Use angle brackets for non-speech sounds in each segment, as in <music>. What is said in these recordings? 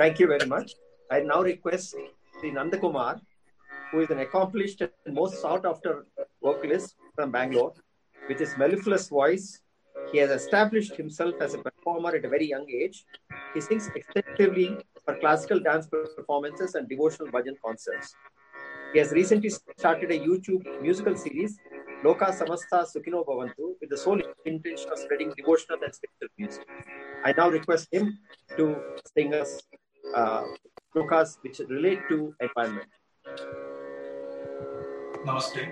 Thank you very much. I now request Sri Nandakumar, who is an accomplished and most sought after vocalist from Bangalore. With his mellifluous voice, he has established himself as a performer at a very young age. He sings extensively for classical dance performances and devotional bhajan concerts. He has recently started a YouTube musical series, Loka Samastha Sukhino Bhavantu, with the sole intention of spreading devotional and spiritual music. I now request him to sing us uh, lokas which relate to environment. Namaste.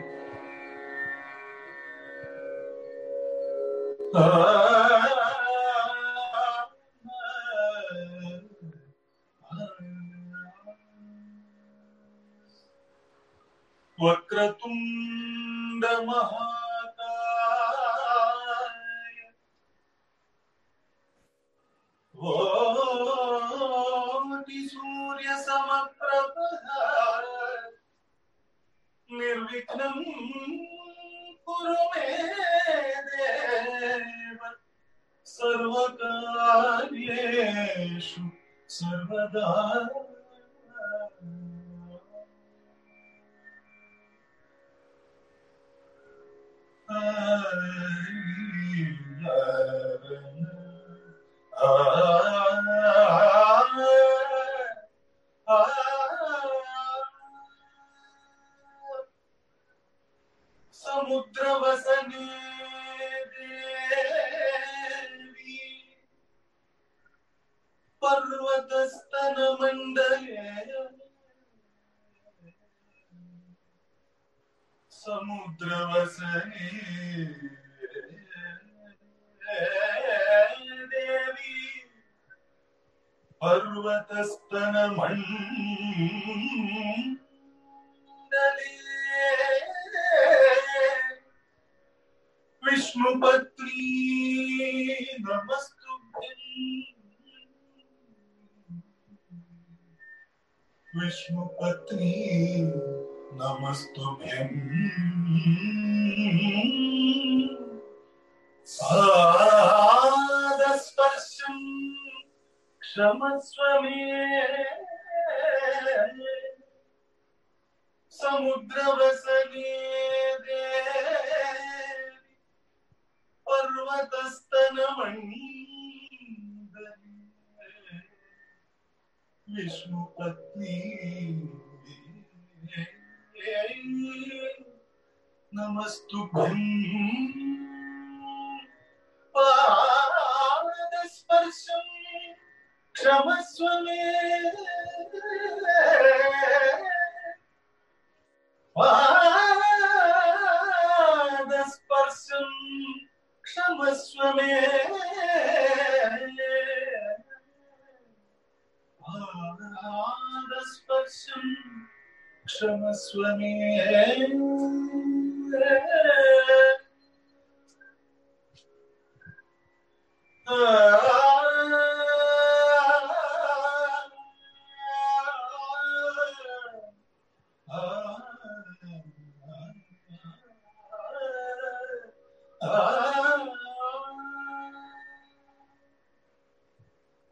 वक्रतुण्ड निर्विघ्नं कुरु मे देव सर्वकार्येषु सर्वदा ముద్రవసనే పర్వతస్తన మండలే సముద్రవసనే దేవి. పర్వతస్తన మండలే विष्णुपत्री नमस्तु विष्णुपत्री नमस्तुभ्यं पादस्पर्शं क्षमस्व मे समुद्रवसने பர்வதஸ்தனமணீந்தர் விஷ்ணு பத்னி நமஸ்துபம் பாதஸ்பர்ஷம் க்ஷமஸ்வமே பாதஸ்பர்ஷம் क्षमस्व मे पादस्पर्शम् क्षमस्व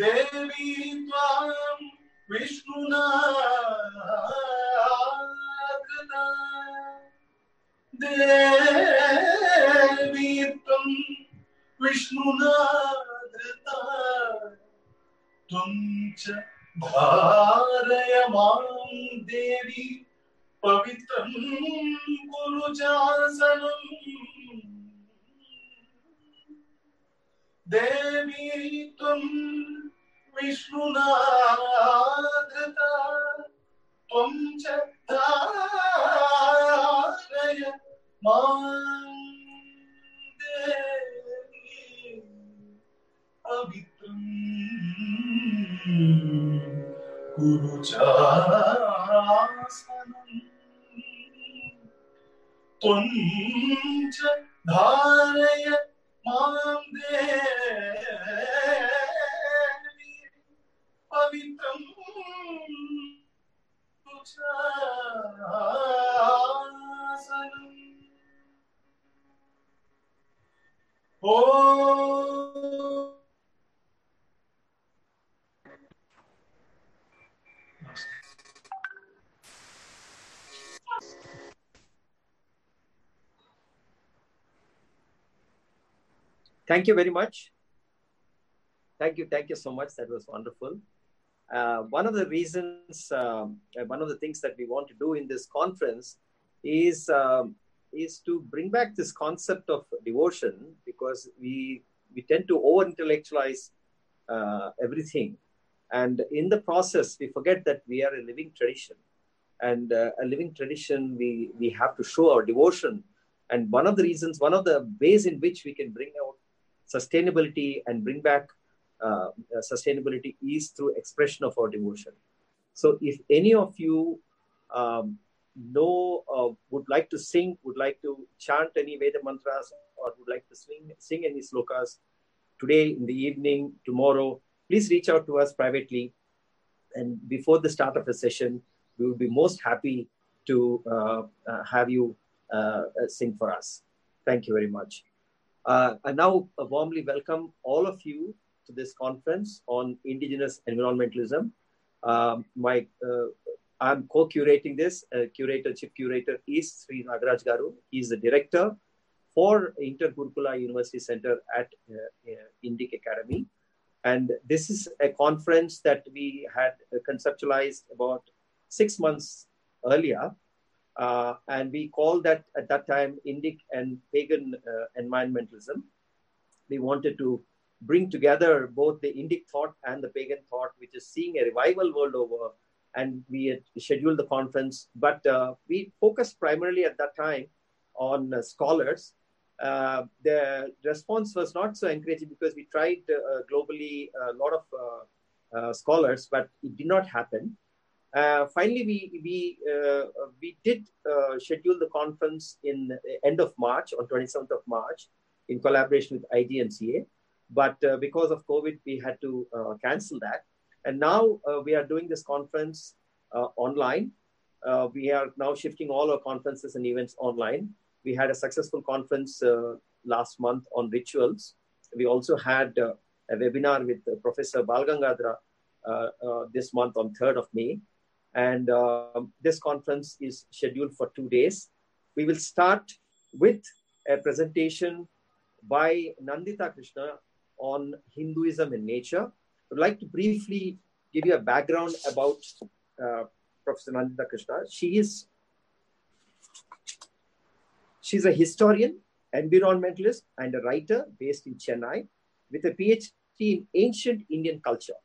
देवी त्वां विष्णुना देवी त्वं विष्णुना त्वं च धारय माँ देवी पवित्रं कुरु चासनम् देवी त्वं धारय माँ देवी। पवित्रं गुरुचासनम् त्वं च धारय माँ देवी। పవిత్రం Thank you very much. Thank you. Thank you so much. That was wonderful. Uh, one of the reasons, um, uh, one of the things that we want to do in this conference is um, is to bring back this concept of devotion because we we tend to over intellectualize uh, everything, and in the process we forget that we are a living tradition, and uh, a living tradition we we have to show our devotion, and one of the reasons, one of the ways in which we can bring out sustainability and bring back uh, uh, sustainability is through expression of our devotion. So, if any of you um, know, uh, would like to sing, would like to chant any Veda mantras, or would like to sing, sing any slokas today in the evening, tomorrow, please reach out to us privately. And before the start of the session, we would be most happy to uh, uh, have you uh, sing for us. Thank you very much. I now warmly welcome all of you to this conference on indigenous environmentalism. Um, my, uh, I'm co-curating this. Uh, curator, chief curator is Sri Nagaraj Garu. He is the director for Inter Gurukula University Center at uh, uh, Indic Academy. And this is a conference that we had uh, conceptualized about six months earlier. Uh, and we called that at that time Indic and pagan uh, environmentalism. We wanted to bring together both the Indic thought and the pagan thought, which is seeing a revival world over. And we had scheduled the conference, but uh, we focused primarily at that time on uh, scholars. Uh, the response was not so encouraging because we tried uh, globally a lot of uh, uh, scholars, but it did not happen. Uh, finally, we we uh, we did uh, schedule the conference in the end of March on 27th of March in collaboration with IGNCA, but uh, because of COVID, we had to uh, cancel that. And now uh, we are doing this conference uh, online. Uh, we are now shifting all our conferences and events online. We had a successful conference uh, last month on rituals. We also had uh, a webinar with uh, Professor Balagangadhara uh, uh, this month on 3rd of May. And um, this conference is scheduled for two days. We will start with a presentation by Nandita Krishna on Hinduism and nature. I'd like to briefly give you a background about uh, Professor Nandita Krishna. She is she's a historian, environmentalist, and a writer based in Chennai with a PhD in ancient Indian culture.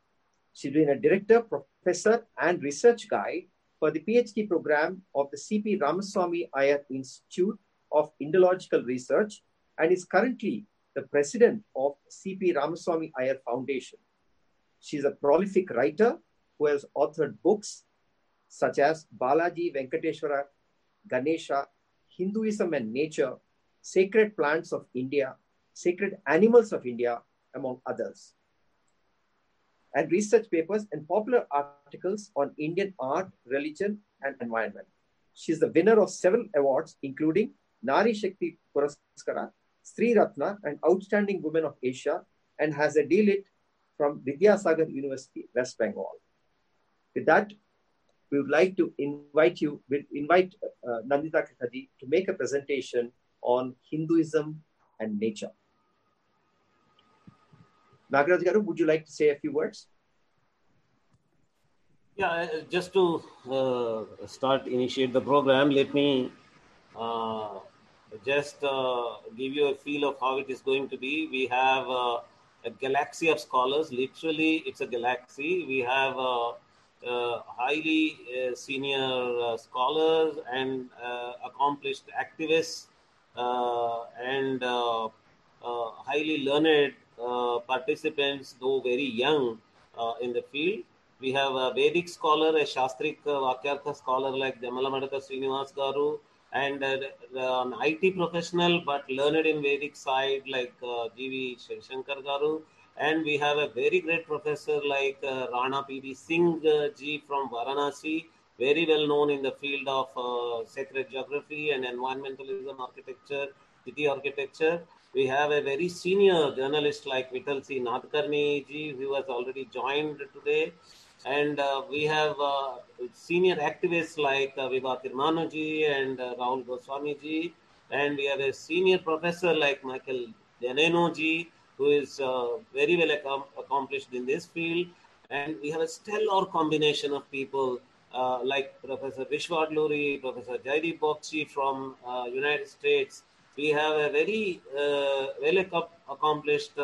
She's been a director, professor, and research guide for the PhD program of the CP Ramaswamy Iyer Institute of Indological Research and is currently the president of CP Ramaswamy Iyer Foundation. She's a prolific writer who has authored books such as Balaji Venkateshwara Ganesha, Hinduism and Nature, Sacred Plants of India, Sacred Animals of India, among others, and research papers and popular articles on Indian art, religion, and environment. She's the winner of several awards, including Nari Shakti Puraskara, Sri Ratna, an Outstanding woman of Asia, and has a DLit from Vidyasagar University, West Bengal. With that, we would like to invite you, we invite uh, Nandita Krishnaji to make a presentation on Hinduism and nature. Nagaraj Garu, would you like to say a few words? Yeah, uh, just to uh, start, initiate the program, let me uh, just uh, give you a feel of how it is going to be. We have uh, a galaxy of scholars. Literally, it's a galaxy. We have uh, uh, highly uh, senior uh, scholars and accomplished activists and highly learned participants, though very young in the field. We have a Vedic scholar, a Shastrik uh, Vakyartha scholar like Jammalamadaka Srinivas Garu, and uh, an IT professional but learned in Vedic side like uh, G.V. Shankar Garu. And we have a very great professor like uh, Rana P.B. Singh uh, ji from Varanasi, very well known in the field of uh, sacred geography and environmentalism architecture, city architecture. We have a very senior journalist like Vital C. Nadkarni ji, who has already joined today. And uh, we have uh, senior activists like uh, Vibha Tirmanu ji and uh, Rahul Goswami ji. And we have a senior professor like Michael Daninoji, who is uh, very well accom- accomplished in this field. And we have a stellar combination of people uh, like Professor Vishwad Vishwa Adluri, Professor Joydeep Bagchee from uh, United States. We have a very uh, well accom- accomplished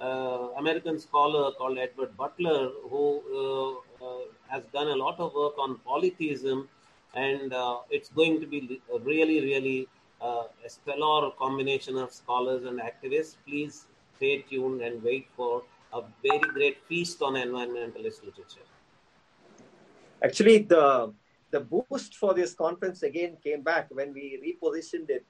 American scholar called Edward Butler, who uh, uh, has done a lot of work on polytheism, and uh, it's going to be really, really uh, a stellar combination of scholars and activists. Please stay tuned and wait for a very great feast on environmentalist literature. Actually, the the boost for this conference again came back when we repositioned it,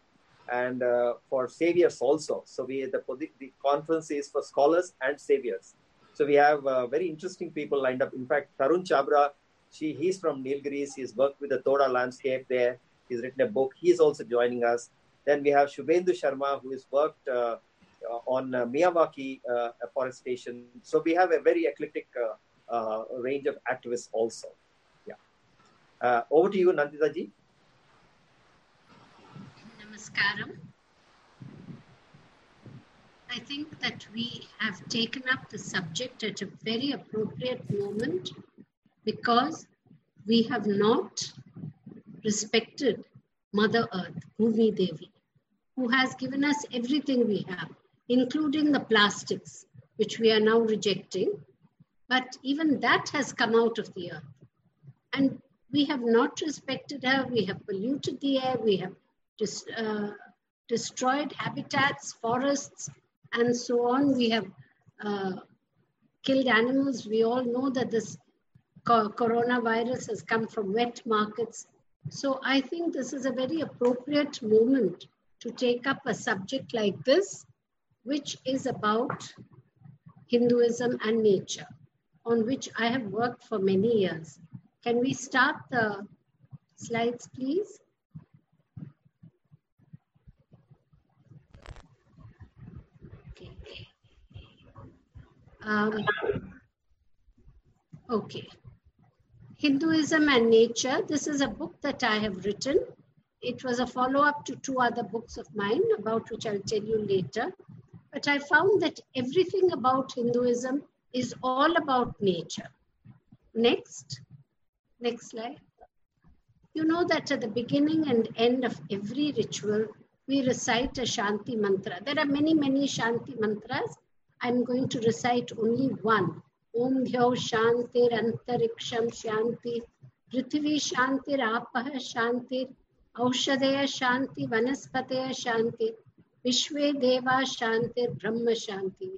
and uh, for saviors also. So we the the conference is for scholars and saviors. So we have uh, very interesting people lined up. In fact, Tarun Chhabra, she he's from Nilgiris. He's worked with the Toda landscape there. He's written a book. He's also joining us. Then we have Shubhendu Sharma, who has worked uh, uh, on uh, Miyawaki uh, afforestation. So we have a very eclectic range of activists also. Yeah. Over to you, Nandita ji. Namaskaram. I think that we have taken up the subject at a very appropriate moment because we have not respected Mother Earth, Bhumi Devi, who has given us everything we have, including the plastics, which we are now rejecting. But even that has come out of the earth. And we have not respected her, we have polluted the air, we have dis- uh, destroyed habitats, forests, and so on. We have uh, killed animals. We all know that this co- coronavirus has come from wet markets. So I think this is a very appropriate moment to take up a subject like this, which is about Hinduism and nature, on which I have worked for many years. Can we start the slides, please? Okay. Um, okay. Hinduism and Nature. This is a book that I have written. It was a follow up to two other books of mine, about which I'll tell you later. But I found that everything about Hinduism is all about nature. Next. Next slide. You know that at the beginning and end of every ritual, we recite a Shanti mantra. There are many, many Shanti mantras. I'm going to recite only one. Om Dhyo Shantir Antariksham Shanti Prithvi Shantir Apah Shantir Aushadaya Shanti Vanaspataya Shanti Vishwe Deva Shantir Brahma Shanti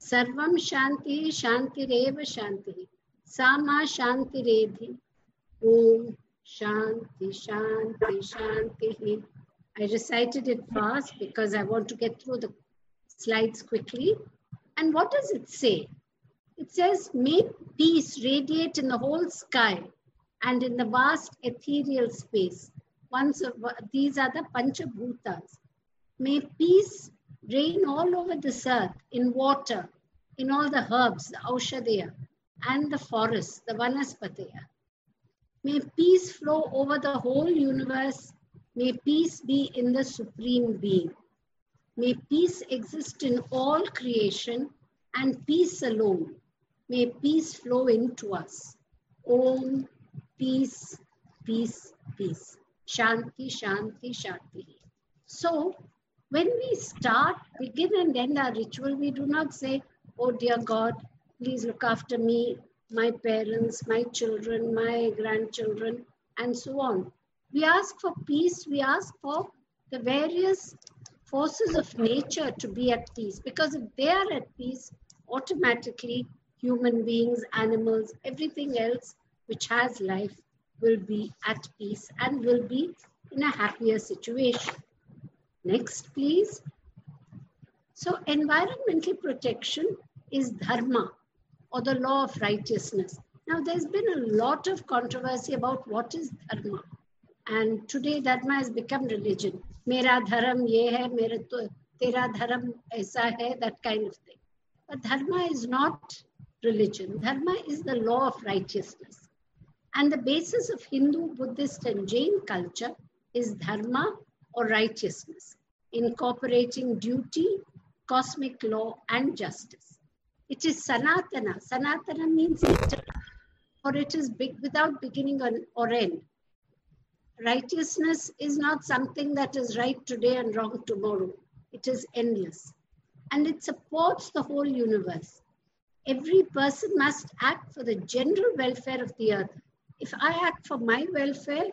Sarvam Shanti Shantireva Shanti Sama Shantiredhi Om Shanti Shanti Shanti I recited it fast because I want to get through the slides quickly. And what does it say? It says, May peace radiate in the whole sky and in the vast ethereal space. Once these are the Panchabhutas. May peace reign all over this earth, in water, in all the herbs, the Aushadaya, and the forests, the Vanaspataya. May peace flow over the whole universe. May peace be in the Supreme Being. May peace exist in all creation and peace alone. May peace flow into us. Om, peace, peace, peace. Shanti, Shanti, Shanti. So, when we start, begin and end our ritual, we do not say, Oh dear God, please look after me, my parents, my children, my grandchildren, and so on. We ask for peace, we ask for the various forces of nature to be at peace because if they are at peace, automatically human beings, animals, everything else which has life will be at peace and will be in a happier situation. Next, please. So, environmental protection is dharma or the law of righteousness. Now, there's been a lot of controversy about what is dharma. And today, dharma has become religion. Mera dharam ye hai, mera to, tera dharam aisa hai, that kind of thing. But dharma is not religion. Dharma is the law of righteousness. And the basis of Hindu, Buddhist, and Jain culture is dharma or righteousness, incorporating duty, cosmic law, and justice. It is Sanatana. Sanatana means eternal, or it is big without beginning or end. Righteousness is not something that is right today and wrong tomorrow. It is endless. And it supports the whole universe. Every person must act for the general welfare of the earth. If I act for my welfare, you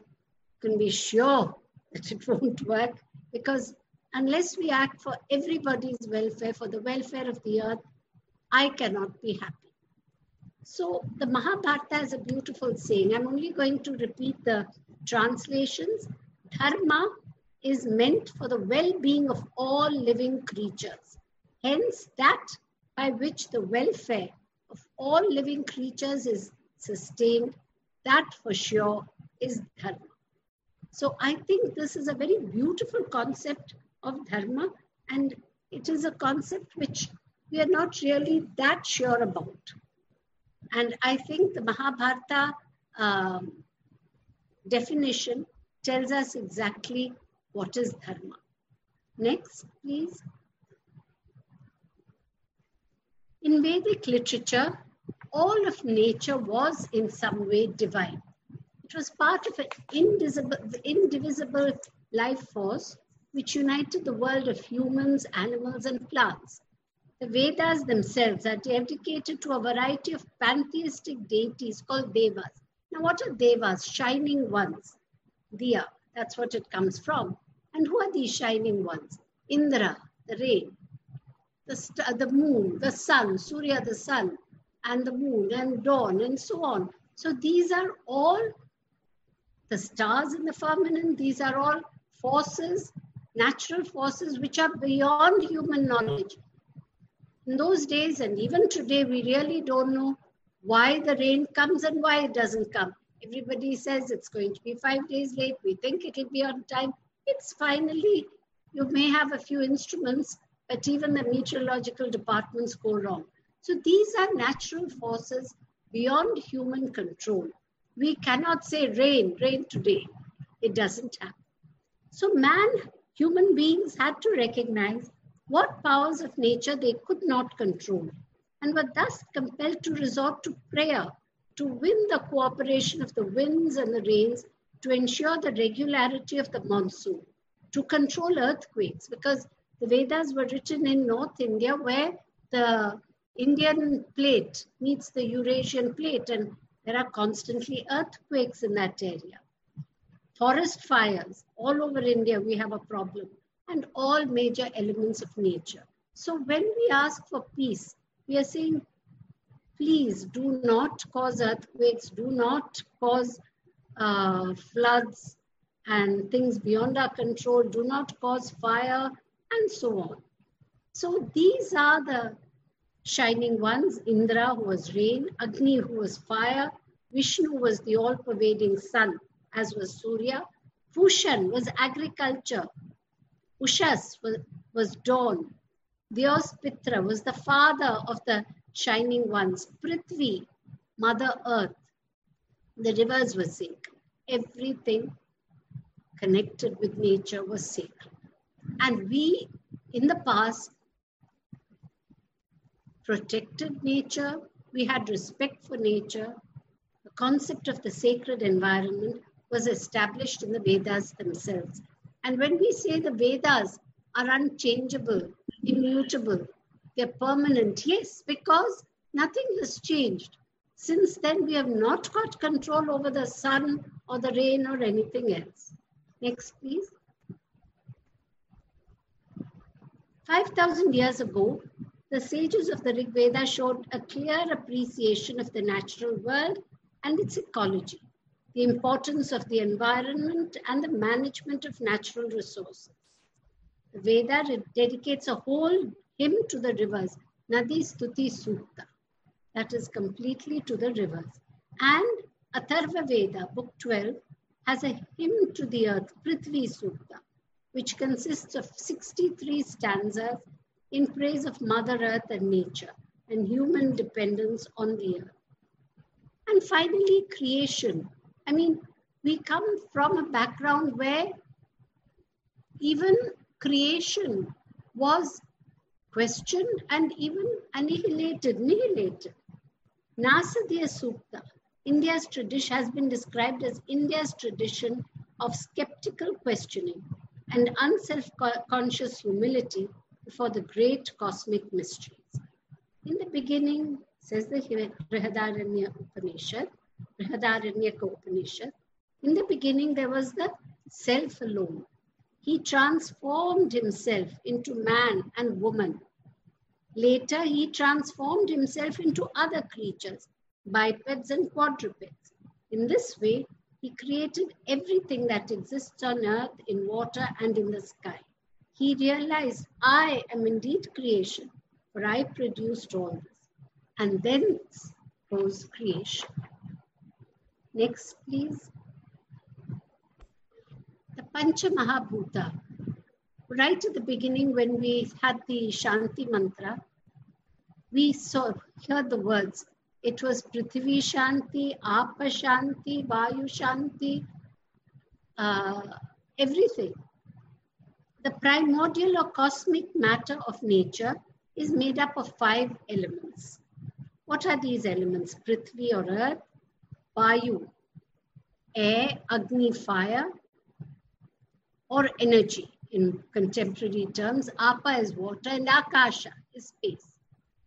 can be sure that it won't work because unless we act for everybody's welfare, for the welfare of the earth, I cannot be happy. So the Mahabharata is a beautiful saying. I'm only going to repeat the translations. Dharma is meant for the well-being of all living creatures. Hence, that by which the welfare of all living creatures is sustained, that for sure is dharma. So I think this is a very beautiful concept of dharma, and it is a concept which we are not really that sure about. And I think the Mahabharata um, definition tells us exactly what is dharma. Next, please. In Vedic literature, all of nature was in some way divine. It was part of an indivisible, indivisible life force which united the world of humans, animals, and plants. The Vedas themselves are dedicated to a variety of pantheistic deities called Devas. Now, what are Devas? Shining ones. Diya, that's what it comes from. And who are these shining ones? Indra, the rain, the, st- uh, the moon, the sun, Surya, the sun, and the moon, and dawn, and so on. So these are all the stars in the firmament, these are all forces, natural forces which are beyond human knowledge. In those days, and even today, we really don't know why the rain comes and why it doesn't come. Everybody says it's going to be five days late. We think it'll be on time. It's finally, you may have a few instruments, but even the meteorological departments go wrong. So these are natural forces beyond human control. We cannot say rain, rain today. It doesn't happen. So man, human beings had to recognize what powers of nature they could not control and were thus compelled to resort to prayer to win the cooperation of the winds and the rains to ensure the regularity of the monsoon, to control earthquakes, because the Vedas were written in North India where the Indian plate meets the Eurasian plate, and there are constantly earthquakes in that area. Forest fires, all over India, we have a problem, and all major elements of nature. So, when we ask for peace, we are saying, please do not cause earthquakes, do not cause uh, floods and things beyond our control, do not cause fire, and so on. So these are the shining ones Indra, who was rain, Agni, who was fire, Vishnu was the all pervading sun, as was Surya, Pushan was agriculture, Ushas was, was dawn, Pitra was the father of the shining ones, Prithvi, Mother Earth, the rivers were sacred. Everything connected with nature was sacred. And we, in the past, protected nature, we had respect for nature. The concept of the sacred environment was established in the Vedas themselves. And when we say the Vedas are unchangeable, immutable, they're permanent, yes, because nothing has changed. Since then, we have not got control over the sun or the rain or anything else. Next, please. 5,000 years ago, the sages of the Rig Veda showed a clear appreciation of the natural world and its ecology, the importance of the environment and the management of natural resources. Veda dedicates a whole hymn to the rivers, Nadi Stuti Sukta, that is completely to the rivers. And Atharva Veda, book 12, has a hymn to the earth, Prithvi Sukta, which consists of 63 stanzas in praise of Mother Earth and nature and human dependence on the earth. And finally, creation. I mean, we come from a background where even creation was questioned and even annihilated, annihilated. Nasadya Sukta, India's tradition has been described as India's tradition of skeptical questioning and unself-conscious humility before the great cosmic mysteries. In the beginning, says the Brihadaranya Upanishad, Brihadaranyaka Upanishad, in the beginning there was the self alone. He transformed himself into man and woman. Later, he transformed himself into other creatures, bipeds and quadrupeds. In this way, he created everything that exists on earth, in water, and in the sky. He realized, I am indeed creation, for I produced all this. And then goes creation. Next, please. The Pancha Mahabhuta. Right at the beginning, when we had the Shanti mantra, we saw heard the words. It was Prithvi Shanti, Apa Shanti, Vayu Shanti, uh, everything. The primordial or cosmic matter of nature is made up of five elements. What are these elements? Prithvi or earth, Vayu, air, Agni, fire, or energy in contemporary terms. Apa is water and Akasha is space.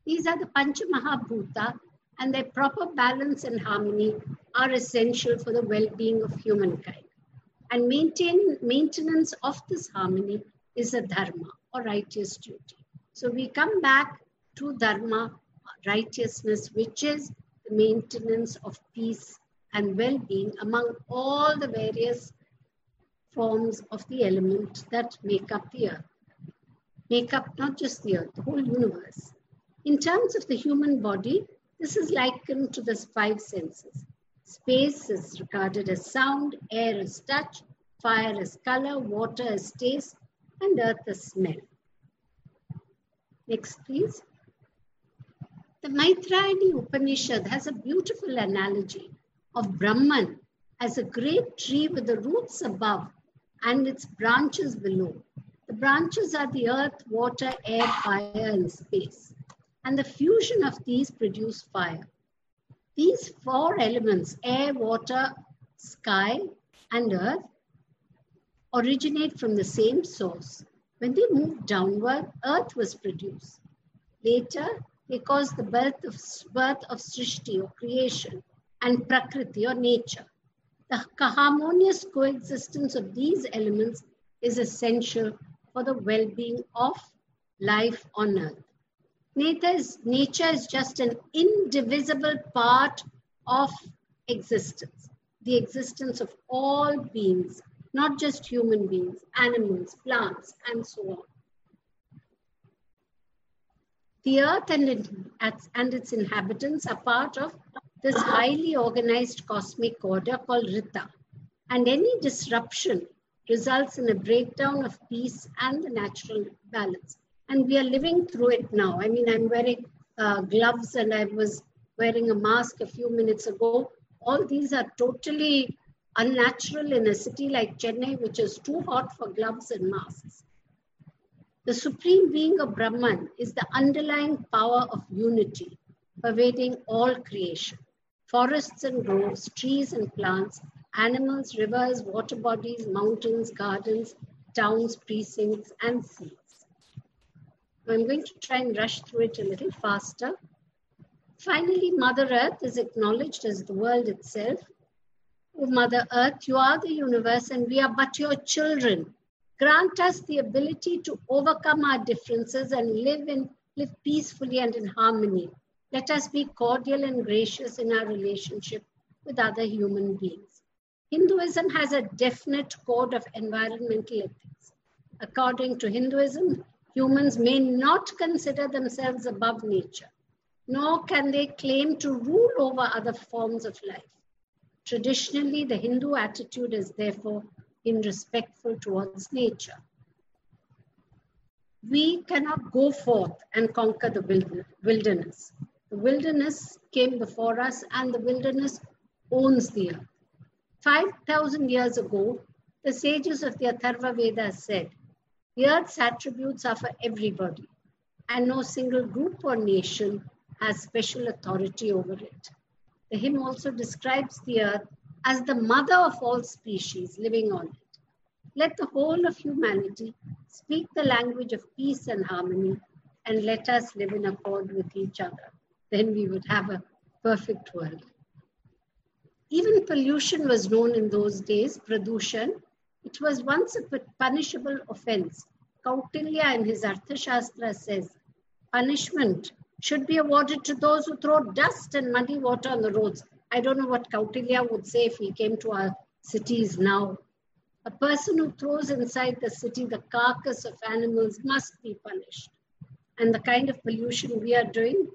These are the Pancha Mahabhuta and their proper balance and harmony are essential for the well-being of humankind. And maintain, maintenance of this harmony is a dharma or righteous duty. So we come back to dharma, righteousness, which is the maintenance of peace and well-being among all the various forms of the element that make up the earth. Make up not just the earth, the whole universe. In terms of the human body, this is likened to the five senses. Space is regarded as sound, air as touch, fire as color, water as taste, and earth as smell. Next, please. The Maitrayani Upanishad has a beautiful analogy of Brahman as a great tree with the roots above and its branches below. The branches are the earth, water, air, fire, and space. And the fusion of these produce fire. These four elements, air, water, sky, and earth, originate from the same source. When they moved downward, earth was produced. Later, they caused the birth of, birth of Srishti or creation and Prakriti or nature. The harmonious coexistence of these elements is essential for the well being of life on earth. Nature is, nature is just an indivisible part of existence, the existence of all beings, not just human beings, animals, plants, and so on. The earth and, it, and its inhabitants are part of this highly organized cosmic order called Rita. And any disruption results in a breakdown of peace and the natural balance. And we are living through it now. I mean, I'm wearing uh, gloves and I was wearing a mask a few minutes ago. All these are totally unnatural in a city like Chennai, which is too hot for gloves and masks. The supreme being of Brahman is the underlying power of unity, pervading all creation. Forests and groves, trees and plants, animals, rivers, water bodies, mountains, gardens, towns, precincts, and seas. I'm going to try and rush through it a little faster. Finally, Mother Earth is acknowledged as the world itself. O Mother Earth, you are the universe and we are but your children. Grant us the ability to overcome our differences and live in live peacefully and in harmony. Let us be cordial and gracious in our relationship with other human beings. Hinduism has a definite code of environmental ethics. According to Hinduism, humans may not consider themselves above nature, nor can they claim to rule over other forms of life. Traditionally, the Hindu attitude is therefore been respectful towards nature. We cannot go forth and conquer the wilderness. The wilderness came before us, and the wilderness owns the earth. 5,000 years ago, the sages of the Atharva Veda said, The earth's attributes are for everybody, and no single group or nation has special authority over it. The hymn also describes the earth as the mother of all species living on it. Let the whole of humanity speak the language of peace and harmony, and let us live in accord with each other. Then we would have a perfect world. Even pollution was known in those days, pradushan. It was once a punishable offense. Kautilya in his Arthashastra says, punishment should be awarded to those who throw dust and muddy water on the roads. I don't know what Kautilya would say if he came to our cities now. A person who throws inside the city the carcass of animals must be punished. And the kind of pollution we are doing,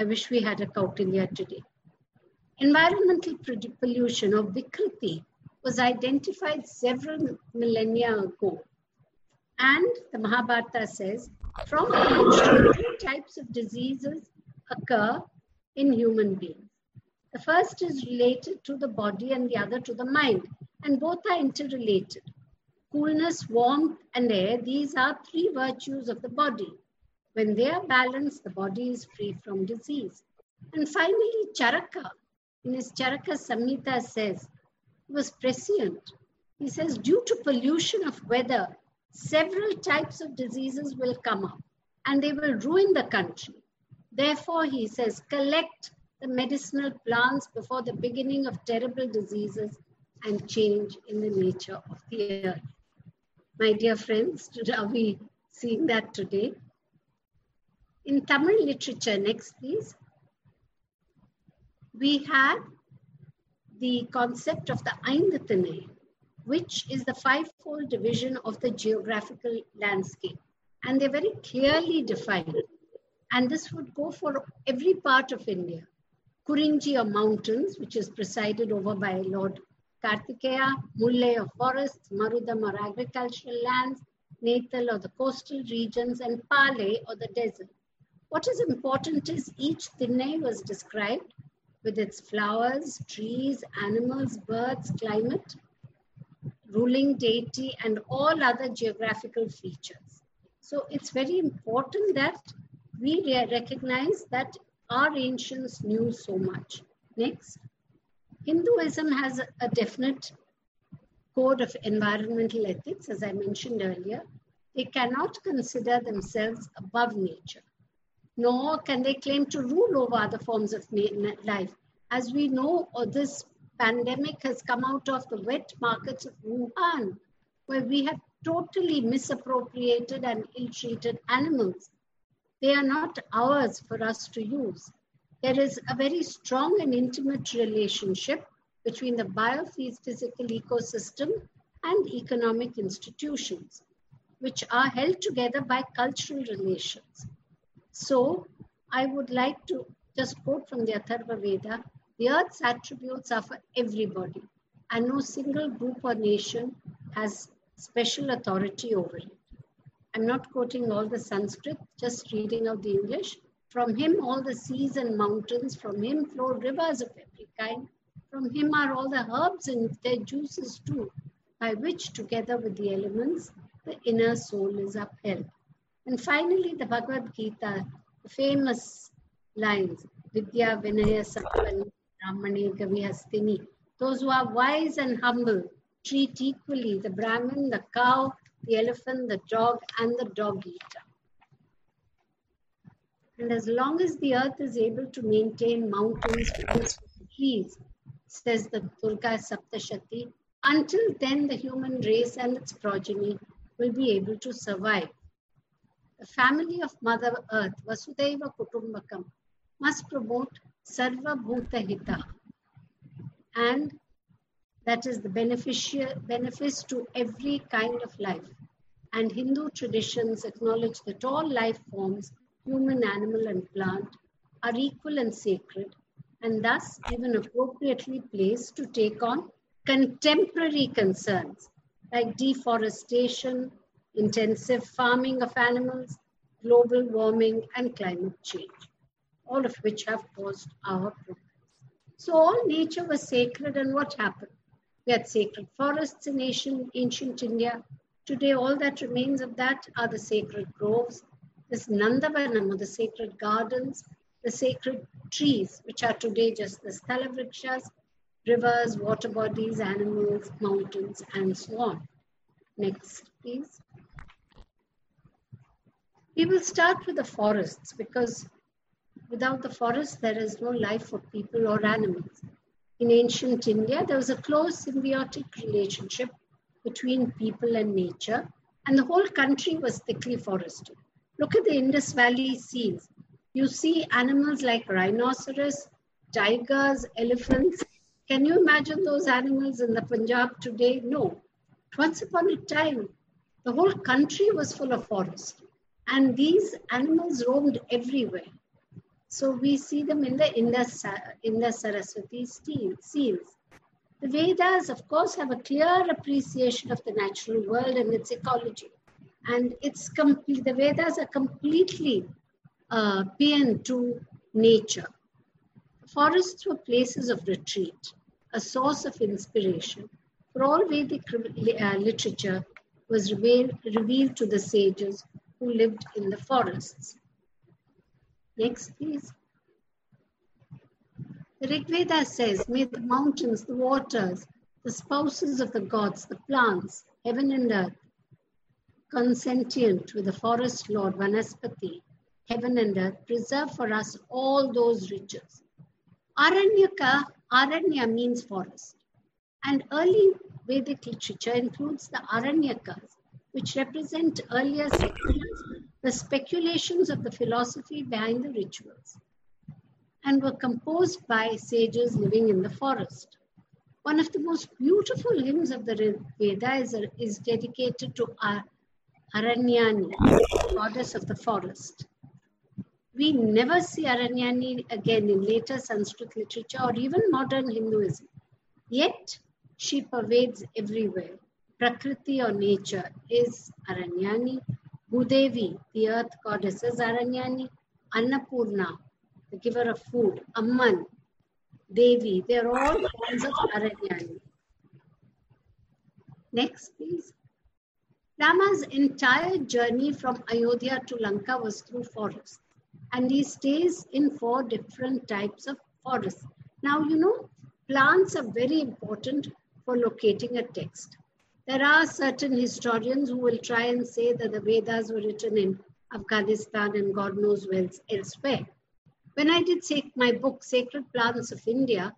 I wish we had a Kautilya today. Environmental pollution or Vikriti was identified several millennia ago. And the Mahabharata says, from pollution, two types of diseases occur in human beings. The first is related to the body and the other to the mind, and both are interrelated. Coolness, warmth, and air, these are three virtues of the body. When they are balanced, the body is free from disease. And finally, Charaka, in his Charaka Samhita says, was prescient. He says, due to pollution of weather, several types of diseases will come up and they will ruin the country. Therefore, he says, collect the medicinal plants before the beginning of terrible diseases and change in the nature of the earth. My dear friends, <laughs> are we seeing that today? In Tamil literature, next please we had the concept of the Aindathanai, which is the five-fold division of the geographical landscape. And they're very clearly defined. And this would go for every part of India. Kurinji or mountains, which is presided over by Lord Kartikeya, Mullai or forests, Marudam or agricultural lands, Neithal or the coastal regions, and Palai or the desert. What is important is each Thinnai was described with its flowers, trees, animals, birds, climate, ruling deity, and all other geographical features. So it's very important that we recognize that our ancients knew so much. Next. Hinduism has a definite code of environmental ethics, as I mentioned earlier. They cannot consider themselves above nature nor can they claim to rule over other forms of life. As we know, uh, this pandemic has come out of the wet markets of Wuhan, where we have totally misappropriated and ill-treated animals. They are not ours for us to use. There is a very strong and intimate relationship between the biophysical ecosystem and economic institutions, which are held together by cultural relations. So I would like to just quote from the Atharva Veda, the earth's attributes are for everybody and no single group or nation has special authority over it. I'm not quoting all the Sanskrit, just reading out the English. From him all the seas and mountains, from him flow rivers of every kind. From him are all the herbs and their juices too, by which together with the elements, the inner soul is upheld. And finally, the Bhagavad Gita, the famous lines, Vidya Vinaya Sattvan Brahmane Gavihastini. Those who are wise and humble treat equally the Brahmin, the cow, the elephant, the dog, and the dog eater. And as long as the earth is able to maintain mountains, trees, says the Durga Saptashati, until then the human race and its progeny will be able to survive. The family of Mother Earth, Vasudhaiva Kutumbakam, must promote Sarva Bhuta Hita and that is the benefits to every kind of life. And Hindu traditions acknowledge that all life forms, human, animal, and plant, are equal and sacred, and thus even appropriately placed to take on contemporary concerns like deforestation, intensive farming of animals, global warming, and climate change, all of which have caused our problems. So all nature was sacred, and what happened? We had sacred forests in ancient, ancient India. Today, all that remains of that are the sacred groves, this Nandavanam, or the sacred gardens, the sacred trees, which are today just the sthalavrikshas, rivers, water bodies, animals, mountains, and so on. Next, please. We will start with the forests because without the forest, there is no life for people or animals. In ancient India, there was a close symbiotic relationship between people and nature, and the whole country was thickly forested. Look at the Indus Valley scenes. You see animals like rhinoceros, tigers, elephants. Can you imagine those animals in the Punjab today? No. Once upon a time, the whole country was full of forest, and these animals roamed everywhere. So we see them in the Indus, Indus Saraswati scenes. The Vedas, of course, have a clear appreciation of the natural world and its ecology. And it's complete, the Vedas are completely uh, paean to nature. Forests were places of retreat, a source of inspiration. For all Vedic uh, literature was revealed, revealed to the sages who lived in the forests. Next, please. The Rig Veda says, May the mountains, the waters, the spouses of the gods, the plants, heaven and earth, consentient with the forest lord Vanaspati, heaven and earth, preserve for us all those riches. Aranyaka, Aranya means forest. And early Vedic literature includes the Aranyakas, which represent earlier seculares, the speculations of the philosophy behind the rituals, and were composed by sages living in the forest. One of the most beautiful hymns of the Veda is, is dedicated to Aranyani, goddess of the forest. We never see Aranyani again in later Sanskrit literature or even modern Hinduism. Yet, she pervades everywhere. Prakriti or nature is Aranyani. Bhudevi, the earth goddess, is Aranyani. Annapurna, the giver of food. Amman, Devi, they're all forms of Aranyani. Next, please. Rama's entire journey from Ayodhya to Lanka was through forests. And he stays in four different types of forests. Now, you know, plants are very important for locating a text. There are certain historians who will try and say that the Vedas were written in Afghanistan and God knows where elsewhere. When I did my book, Sacred Plants of India,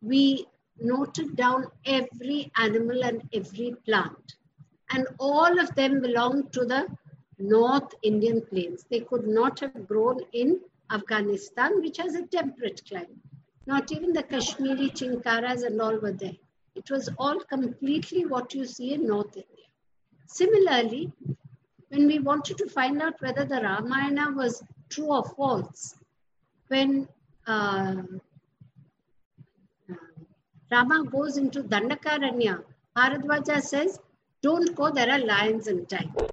we noted down every animal and every plant. And all of them belong to the North Indian plains. They could not have grown in Afghanistan, which has a temperate climate. Not even the Kashmiri chinkaras and all were there. It was all completely what you see in North India. Similarly, when we wanted to find out whether the Ramayana was true or false, when uh, Rama goes into Dandakaranya, Bharadwaja says, don't go, there are lions and tigers.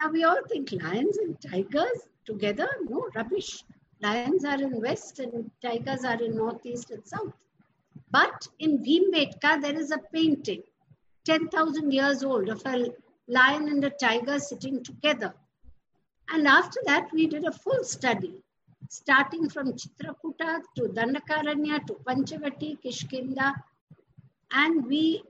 Now we all think lions and tigers together? No, rubbish. Lions are in west and tigers are in northeast and south. But in Bhimbetka, there is a painting, 10,000 years old, of a lion and a tiger sitting together. And after that, we did a full study, starting from Chitrakuta to Dandakaranya to Panchavati, Kishkinda, and we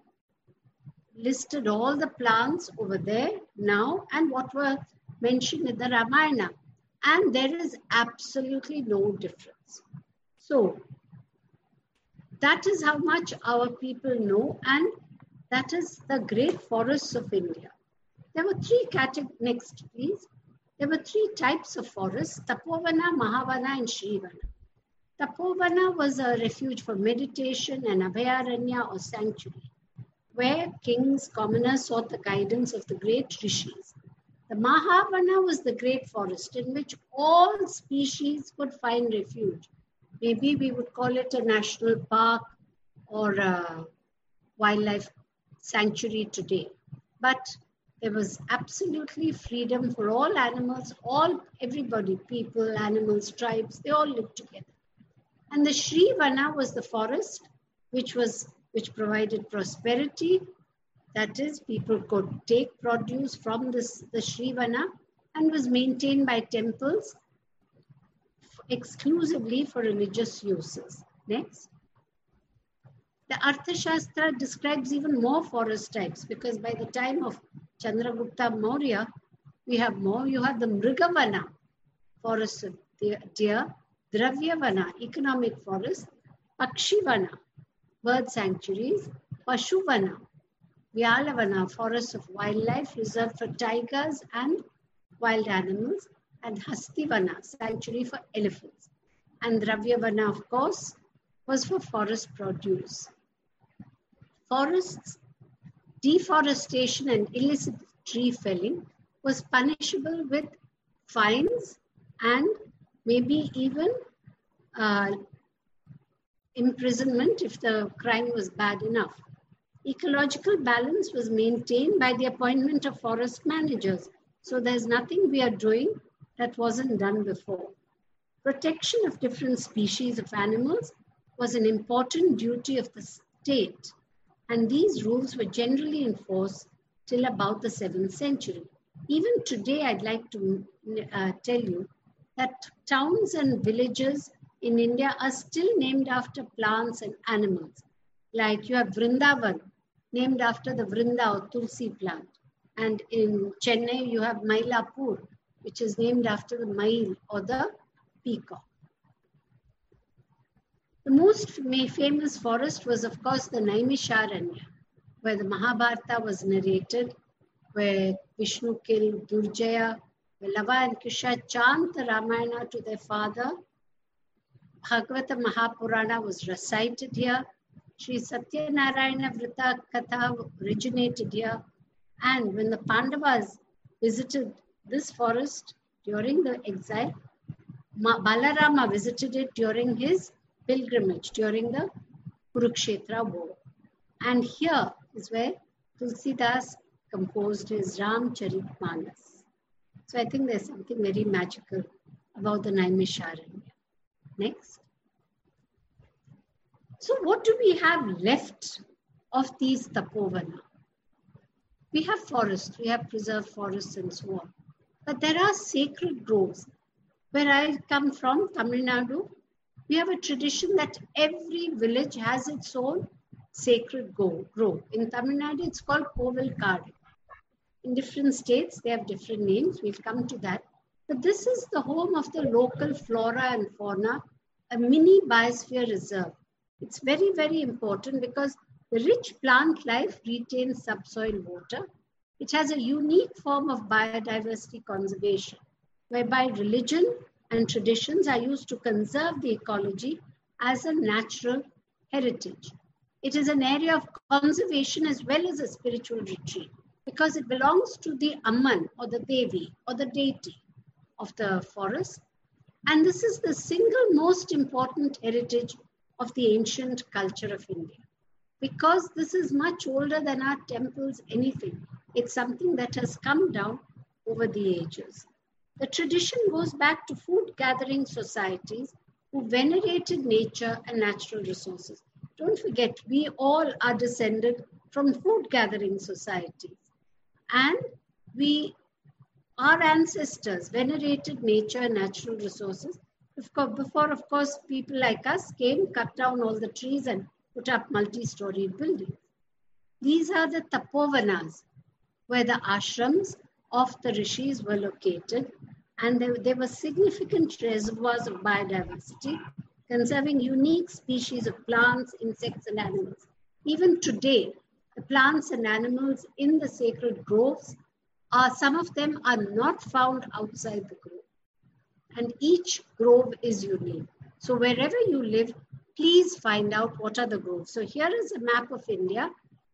listed all the plants over there now and what were mentioned in the Ramayana. And there is absolutely no difference. So that is how much our people know, and that is the great forests of India. There were three categories. Next, please. There were three types of forests Tapovana, Mahavana, and Shrivana. Tapovana was a refuge for meditation and Abhayaranya or sanctuary, where kings, commoners sought the guidance of the great rishis. The Mahavana was the great forest in which all species could find refuge. Maybe we would call it a national park or a wildlife sanctuary today. But there was absolutely freedom for all animals, all everybody, people, animals, tribes, they all lived together. And the Shrivana was the forest which was which provided prosperity. That is, people could take produce from this the Shrivana and was maintained by temples exclusively for religious uses. Next. The Arthashastra describes even more forest types because by the time of Chandragupta Maurya, we have more. You have the Mrigavana, forest of deer, Dravyavana, economic forest, Pakshivana, bird sanctuaries, Pashuvana, Vyalavana, forest of wildlife reserved for tigers and wild animals, and Hastivana, sanctuary for elephants. And Dravyavana, of course, was for forest produce. Forests, deforestation and illicit tree felling was punishable with fines and maybe even uh, imprisonment if the crime was bad enough. Ecological balance was maintained by the appointment of forest managers. So there's nothing we are doing that wasn't done before. Protection of different species of animals was an important duty of the state, and these rules were generally enforced till about the 7th century. Even today, I'd like to uh, tell you that towns and villages in India are still named after plants and animals. Like you have Vrindavan, named after the Vrinda or Tulsi plant. And in Chennai, you have Mylapore, which is named after the Mayil or the peacock. The most famous forest was, of course, the Naimisharanya, where the Mahabharata was narrated, where Vishnu killed Durjaya, where Lava and Kusha chant the Ramayana to their father. Bhagavata Mahapurana was recited here. Sri Satyanarayana Vrita Katha originated here. And when the Pandavas visited this forest during the exile, Balarama visited it during his pilgrimage, during the Kurukshetra war. And here is where Tulsidas composed his Ram Charit Manas. So I think there's something very magical about the Naimisharanya. Next. So what do we have left of these tapovana? We have forests, we have preserved forests and so on. But there are sacred groves. Where I come from, Tamil Nadu, we have a tradition that every village has its own sacred grove. In Tamil Nadu, it's called Kovil Kadu. In different states, they have different names. We'll come to that. But this is the home of the local flora and fauna, a mini biosphere reserve. It's very, very important because the rich plant life retains subsoil water. It has a unique form of biodiversity conservation, whereby religion and traditions are used to conserve the ecology as a natural heritage. It is an area of conservation as well as a spiritual retreat because it belongs to the Amman or the Devi or the deity of the forest. And this is the single most important heritage of the ancient culture of India. Because this is much older than our temples, anything. It's something that has come down over the ages. The tradition goes back to food gathering societies who venerated nature and natural resources. Don't forget, we all are descended from food gathering societies. And we, our ancestors venerated nature and natural resources. Before, of course, people like us came, cut down all the trees and put up multi-storied buildings. These are the tapovanas, where the ashrams of the rishis were located and there, there were significant reservoirs of biodiversity, conserving unique species of plants, insects, and animals. Even today, the plants and animals in the sacred groves uh, some of them are not found outside the grove. And each grove is unique. So wherever you live, please find out what are the groves. So here is a map of India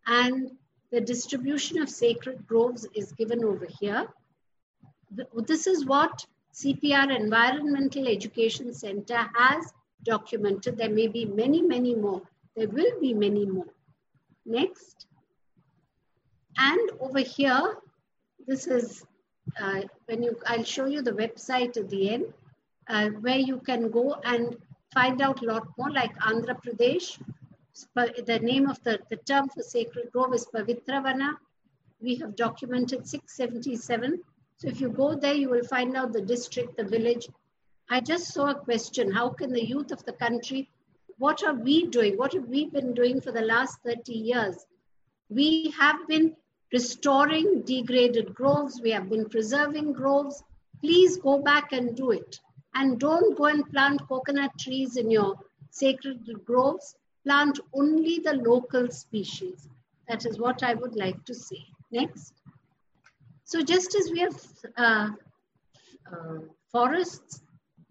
and the distribution of sacred groves is given over here. This is what CPR Environmental Education Center has documented. There may be many, many more. There will be many more. Next. And over here, this is uh, when you, I'll show you the website at the end, uh, where you can go and find out a lot more like Andhra Pradesh. The name of the, the term for sacred grove is Pavitravana. We have documented 677. So if you go there, you will find out the district, the village. I just saw a question. How can the youth of the country, what are we doing? What have we been doing for the last 30 years? We have been restoring degraded groves. We have been preserving groves. Please go back and do it. And don't go and plant coconut trees in your sacred groves. Plant only the local species. That is what I would like to say. Next. So just as we have uh, uh, forests,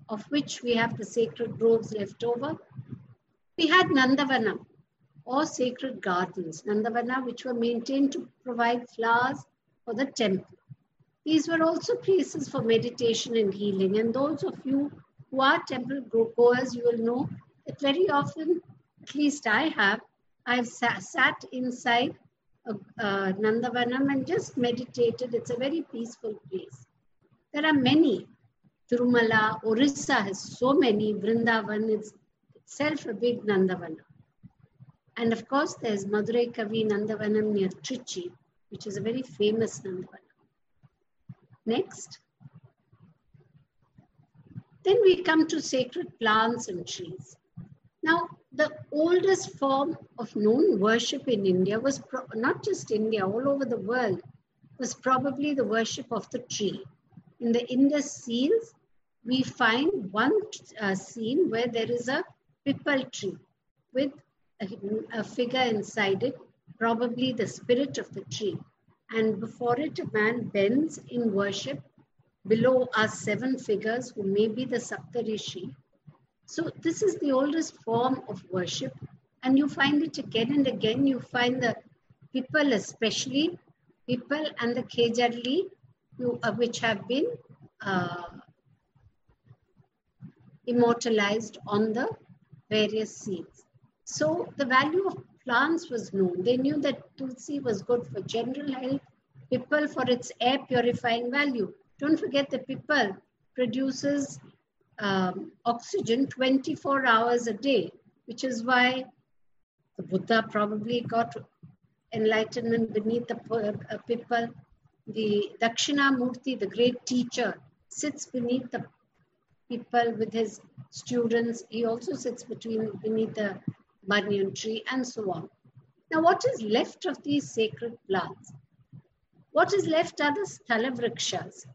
of which we have the sacred groves left over, we had Nandavana or sacred gardens, Nandavana, which were maintained to provide flowers for the temple. These were also places for meditation and healing. And those of you who are temple goers, you will know that very often, at least I have, I've sat inside a, a Nandavanam and just meditated. It's a very peaceful place. There are many. Tirumala, Orissa has so many. Vrindavan is itself a big Nandavana. And of course, there's Madhurakavi Nandavanam near Trichy, which is a very famous Nandavanam. Next. Then we come to sacred plants and trees. Now, the oldest form of known worship in India was not just India, all over the world, was probably the worship of the tree. In the Indus seals, we find one uh, scene where there is a pipal tree with a, a figure inside it, probably the spirit of the tree. And before it, a man bends in worship. Below are seven figures who may be the Saptarishi. So this is the oldest form of worship. And you find it again and again. You find the pipal, especially pipal and the Kejarli, uh, which have been uh, immortalized on the various seeds. So the value of plants was known. They knew that Tulsi was good for general health, pipal for its air purifying value. Don't forget the pipal produces um, oxygen 24 hours a day, which is why the Buddha probably got enlightenment beneath the uh, pipal. The Dakshinamurti, the great teacher, sits beneath the pipal with his students. He also sits between beneath the banyan tree, and so on. Now, what is left of these sacred plants? What is left are the sthalavrikshas.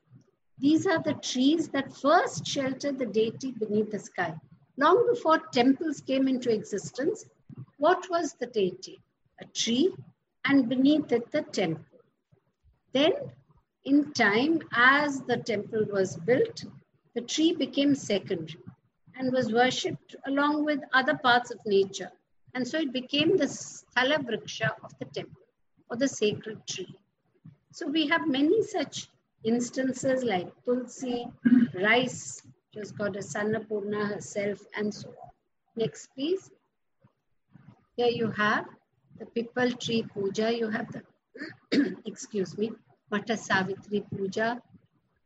These are the trees that first sheltered the deity beneath the sky. Long before temples came into existence, what was the deity? A tree, and beneath it, the temple. Then, in time, as the temple was built, the tree became secondary and was worshipped along with other parts of nature. And so it became the Sthala Vriksha of the temple or the sacred tree. So we have many such instances like Tulsi, rice, just got a Sannapurna herself, and so on. Next, please. Here you have the Pipal tree puja. You have the, <clears throat> excuse me, Vata Savitri puja,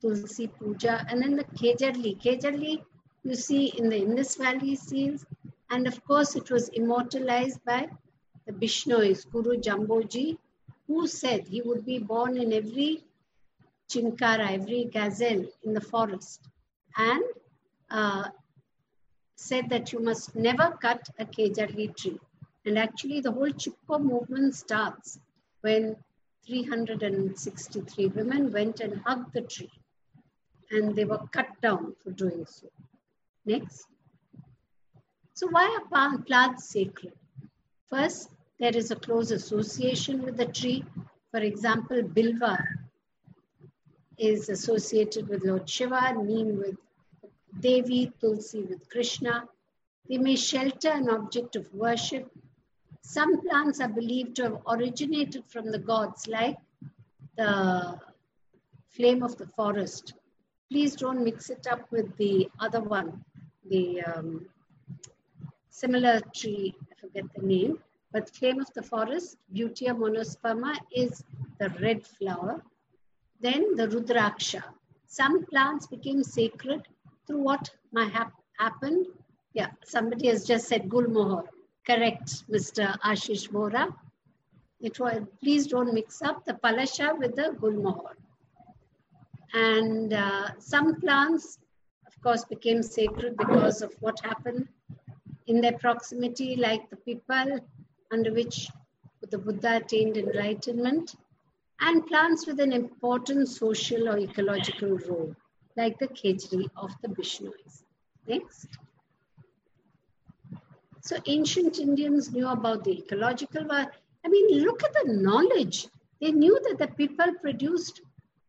Tulsi puja, and then the Kejarli. Kejarli, you see in the Indus Valley seals, and of course, it was immortalized by the Bishnois, Guru Jamboji, who said he would be born in every chinkara, every gazelle in the forest, and uh, said that you must never cut a Kejarli tree. And actually, the whole Chipko movement starts when 363 women went and hugged the tree, and they were cut down for doing so. Next. So why are plants sacred? First, there is a close association with the tree. For example, bilva, is associated with Lord Shiva, Neem with Devi, Tulsi with Krishna. They may shelter an object of worship. Some plants are believed to have originated from the gods, like the flame of the forest. Please don't mix it up with the other one, the um, similar tree, I forget the name, but flame of the forest, Butea monosperma, is the red flower. Then the Rudraksha. Some plants became sacred through what might have happened. Yeah, somebody has just said Gulmohar. Correct, Mr. Ashish Bora. It was, please don't mix up the Palasha with the Gulmohar. And uh, some plants, of course, became sacred because of what happened in their proximity, like the pipal, under which the Buddha attained enlightenment, and plants with an important social or ecological role, like the Khejri of the Bishnois. Next. So ancient Indians knew about the ecological. I mean, look at the knowledge. They knew that the pipal produced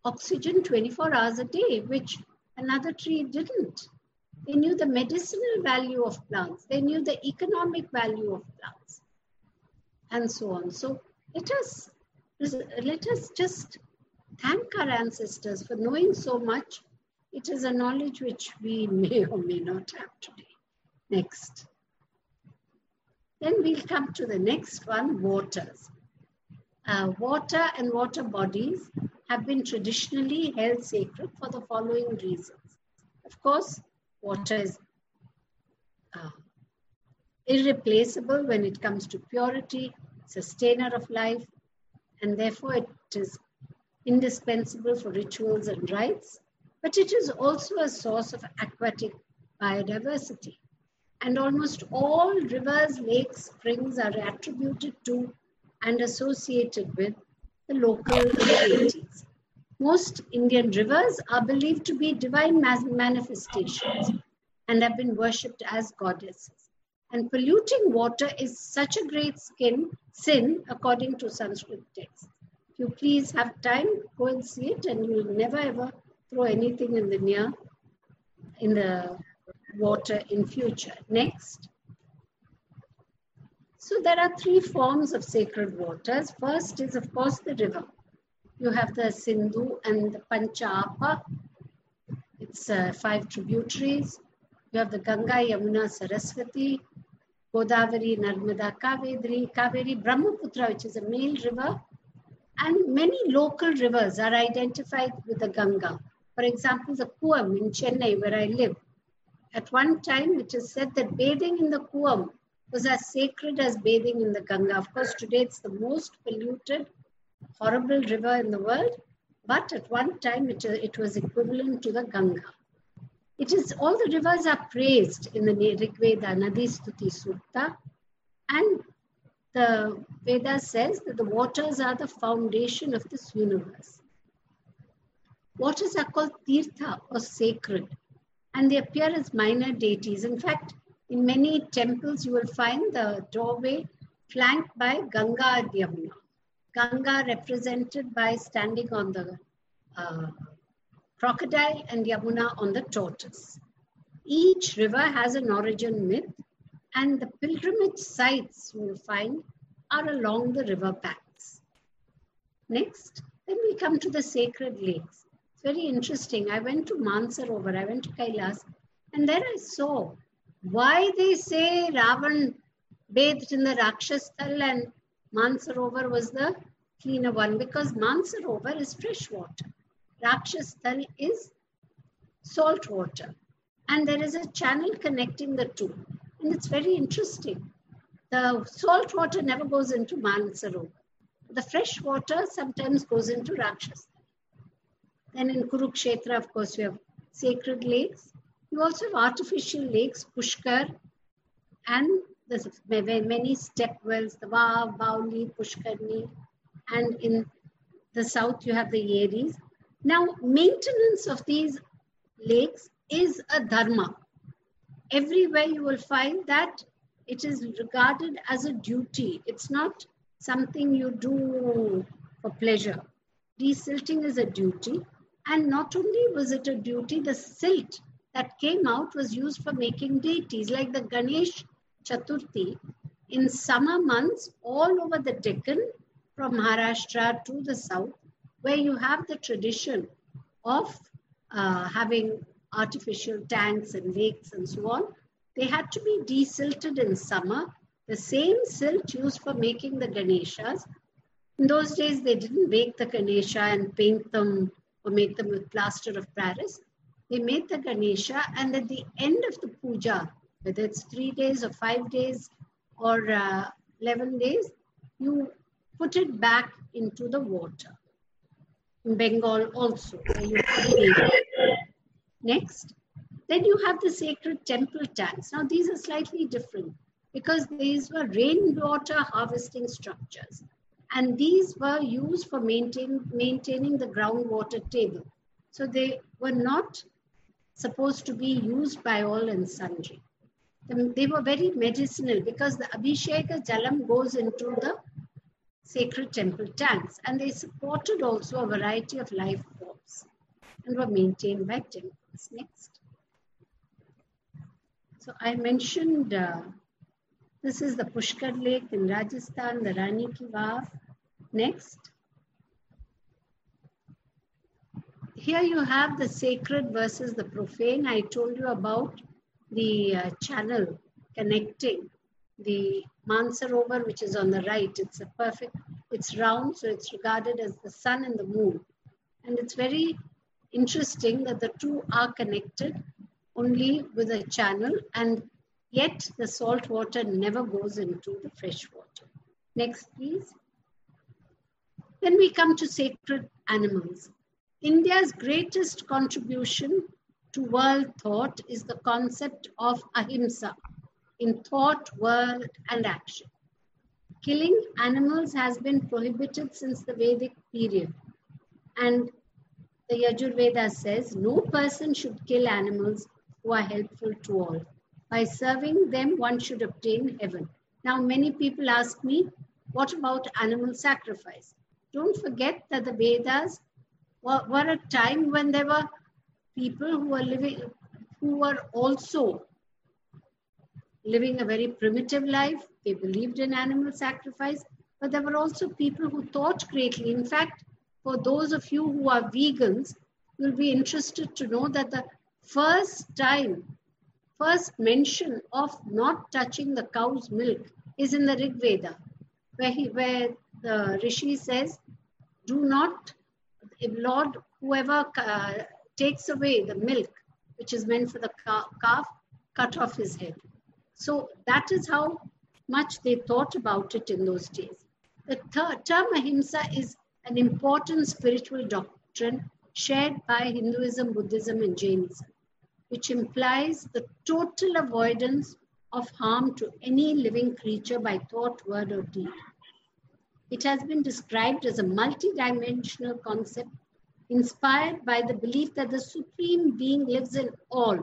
oxygen 24 hours a day, which another tree didn't. They knew the medicinal value of plants. They knew the economic value of plants, and so on. So let us let us just thank our ancestors for knowing so much. It is a knowledge which we may or may not have today. Next. Then we'll come to the next one, waters. Uh, water and water bodies have been traditionally held sacred for the following reasons. Of course, water is uh, irreplaceable when it comes to purity, sustainer of life, and therefore it is indispensable for rituals and rites, but it is also a source of aquatic biodiversity. And almost all rivers, lakes, springs are attributed to and associated with the local deities. Most Indian rivers are believed to be divine manifestations and have been worshipped as goddesses. And polluting water is such a great skin, sin according to Sanskrit texts. If you please have time, go and see it, and you will never ever throw anything in the near in the water in future. Next. So there are three forms of sacred waters. First is, of course, the river. You have the Sindhu and the Panchapa. It's uh, five tributaries. You have the Ganga, Yamuna, Saraswati, Godavari, Narmada, Kaveri, Kaveri, Brahmaputra, which is a male river. And many local rivers are identified with the Ganga. For example, the Cooum in Chennai, where I live. At one time, it is said that bathing in the Cooum was as sacred as bathing in the Ganga. Of course, today it's the most polluted, horrible river in the world, but at one time it, it was equivalent to the Ganga. It is all the rivers are praised in the Rig Veda, Nadi Stuti Sukta, and the Veda says that the waters are the foundation of this universe. Waters are called Tirtha or sacred, and they appear as minor deities. In fact, in many temples, you will find the doorway flanked by Ganga and Yamuna. Ganga represented by standing on the uh, crocodile and Yamuna on the tortoise. Each river has an origin myth, and the pilgrimage sites you will find are along the river banks. Next, then we come to the sacred lakes. It's very interesting. I went to Mansarovar, I went to Kailas, and there I saw why they say Ravan bathed in the Rakshasthal and Mansarovar was the cleaner one because Mansarovar is fresh water. Rakshasthal is salt water. And there is a channel connecting the two. And it's very interesting. The salt water never goes into Mansarovar. The fresh water sometimes goes into Rakshasthal. Then in Kurukshetra, of course, you have sacred lakes. You also have artificial lakes, Pushkar, and there's many step wells, the Vav, Bauli, Pushkarni, and in the south you have the Yeris. Now, maintenance of these lakes is a dharma. Everywhere you will find that it is regarded as a duty. It's not something you do for pleasure. Desilting is a duty. And not only was it a duty, the silt that came out was used for making deities like the Ganesh Chaturthi in summer months all over the Deccan from Maharashtra to the south, where you have the tradition of uh, having artificial tanks and lakes and so on. They had to be desilted in summer. The same silt used for making the Ganeshas. In those days, they didn't bake the Ganesha and paint them or make them with plaster of Paris. They made the Ganesha, and at the end of the puja, whether it's three days or five days or uh, 11 days, you put it back into the water. In Bengal also, Next, then you have the sacred temple tanks. Now, these are slightly different because these were rainwater harvesting structures. And these were used for maintain, maintaining the groundwater table. So they were not supposed to be used by all and sundry. They were very medicinal because the Abhisheka Jalam goes into the sacred temple tanks and they supported also a variety of life forms and were maintained by temples. Next. So I mentioned uh, this is the Pushkar Lake in Rajasthan, the Rani Ki Vav. Next. Here you have the sacred versus the profane. I told you about the uh, channel connecting the Mansarovar, which is on the right. It's a perfect, it's round, so it's regarded as the sun and the moon. And it's very interesting that the two are connected only with a channel and yet the salt water never goes into the fresh water. Next, please. Then we come to sacred animals. India's greatest contribution to world thought is the concept of ahimsa in thought, word, and action. Killing animals has been prohibited since the Vedic period. And the Yajurveda says no person should kill animals who are helpful to all. By serving them, one should obtain heaven. Now, many people ask me, what about animal sacrifice? Don't forget that the Vedas were, were a time when there were people who were living, who were also living a very primitive life. They believed in animal sacrifice, but there were also people who thought greatly. In fact, for those of you who are vegans, you'll be interested to know that the first time, first mention of not touching the cow's milk is in the Rig Veda, where, he, where the Rishi says, do not, Lord, whoever uh, takes away the milk, which is meant for the calf, cut off his head. So that is how much they thought about it in those days. The third term ahimsa is an important spiritual doctrine shared by Hinduism, Buddhism, and Jainism, which implies the total avoidance of harm to any living creature by thought, word, or deed. It has been described as a multidimensional concept inspired by the belief that the Supreme Being lives in all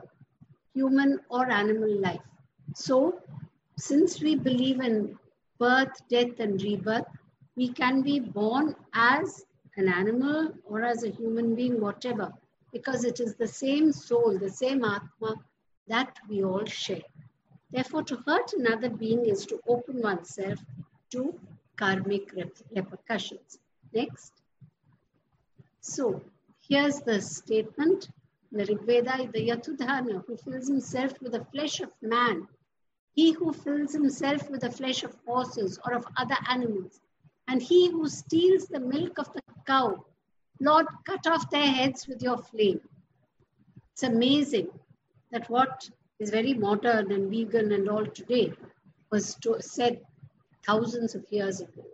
human or animal life. So, since we believe in birth, death, and rebirth, we can be born as an animal or as a human being, whatever, because it is the same soul, the same Atma that we all share. Therefore, to hurt another being is to open oneself to karmic repercussions. Next. So, here's the statement. The Rig Veda, the Yatudhana, who fills himself with the flesh of man, he who fills himself with the flesh of horses or of other animals, and he who steals the milk of the cow, Lord, cut off their heads with your flame. It's amazing that what is very modern and vegan and all today was to, said thousands of years ago.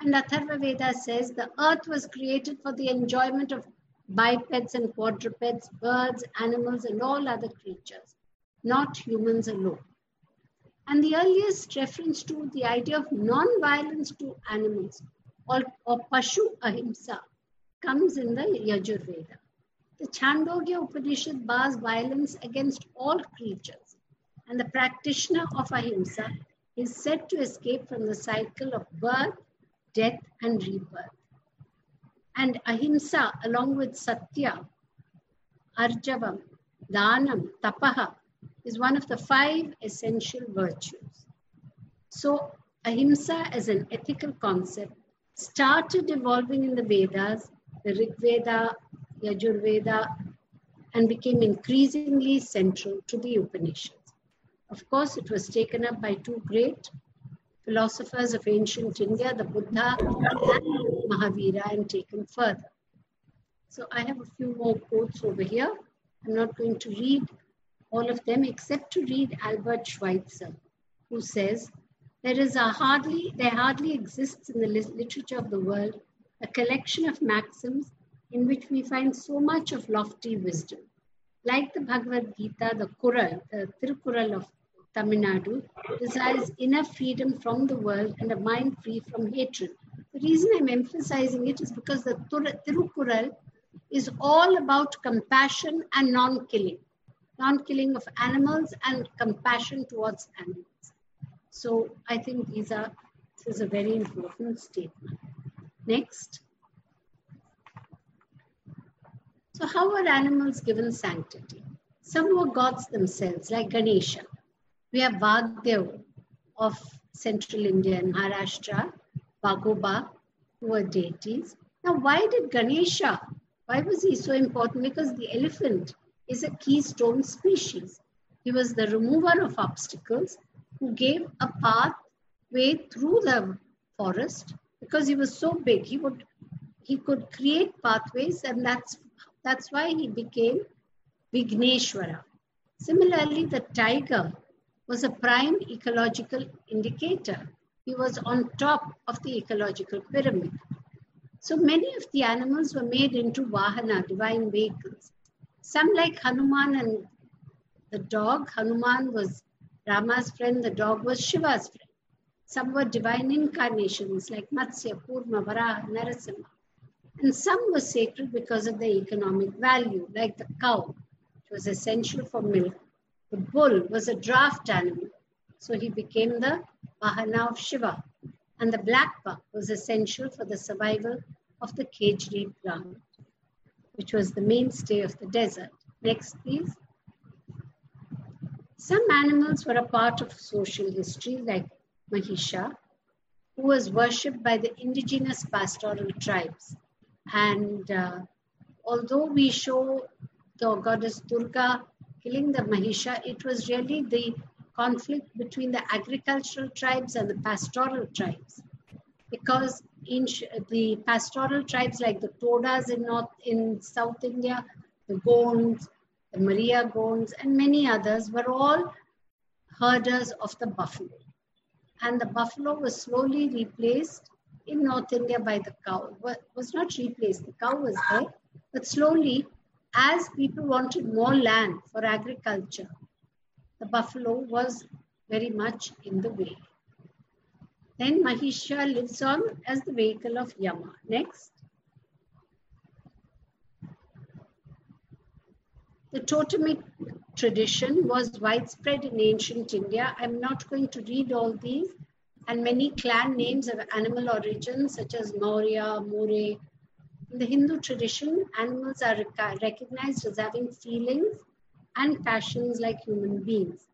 And Atharva Veda says the earth was created for the enjoyment of bipeds and quadrupeds, birds, animals, and all other creatures, not humans alone. And the earliest reference to the idea of non-violence to animals or, or Pashu Ahimsa comes in the Yajurveda. The Chandogya Upanishad bars violence against all creatures, and the practitioner of Ahimsa is said to escape from the cycle of birth, death, and rebirth. And ahimsa, along with satya, arjavam, danam, tapaha, is one of the five essential virtues. So, ahimsa as an ethical concept started evolving in the Vedas, the Rig Veda, Yajurveda, and became increasingly central to the Upanishads. Of course, it was taken up by two great philosophers of ancient India, the Buddha and Mahavira, and taken further. So I have a few more quotes over here. I'm not going to read all of them except to read Albert Schweitzer, who says, there is a hardly, there hardly exists in the literature of the world a collection of maxims in which we find so much of lofty wisdom. Like the Bhagavad Gita, the Kural, the Tirukural of Tamil Nadu, desires inner freedom from the world and a mind free from hatred. The reason I'm emphasizing it is because the Tirukural is all about compassion and non killing, non killing of animals and compassion towards animals. So I think these are, this is a very important statement. Next. So how are animals given sanctity? Some were gods themselves, like Ganesha. We have Vagdev of central India and Maharashtra, Vagoba, who are deities. Now, why did Ganesha, why was he so important? Because the elephant is a keystone species. He was the remover of obstacles who gave a pathway through the forest because he was so big. He would he could create pathways, and that's that's why he became Vigneshwara. Similarly, the tiger was a prime ecological indicator. He was on top of the ecological pyramid. So many of the animals were made into Vahana, divine vehicles. Some like Hanuman and the dog. Hanuman was Rama's friend, the dog was Shiva's friend. Some were divine incarnations like Matsya, Kurma, Varaha, Narasimha. And some were sacred because of their economic value, like the cow, which was essential for milk. The bull was a draft animal, so he became the Vahana of Shiva. And the black buck was essential for the survival of the Khejri plant, which was the mainstay of the desert. Next, please. Some animals were a part of social history, like Mahisha, who was worshipped by the indigenous pastoral tribes. And uh, although we show the goddess Durga killing the Mahisha, it was really the conflict between the agricultural tribes and the pastoral tribes. Because in the pastoral tribes like the Todas in North in South India, the Gonds, the Maria Gonds, and many others were all herders of the buffalo. And the buffalo was slowly replaced in North India by the cow. Was not replaced, the cow was there, but slowly, as people wanted more land for agriculture, the buffalo was very much in the way. Then Mahisha lives on as the vehicle of Yama. Next. The totemic tradition was widespread in ancient India. I'm not going to read all these, and many clan names of animal origin, such as Maurya, More. In the Hindu tradition, animals are recognized as having feelings and passions like human beings.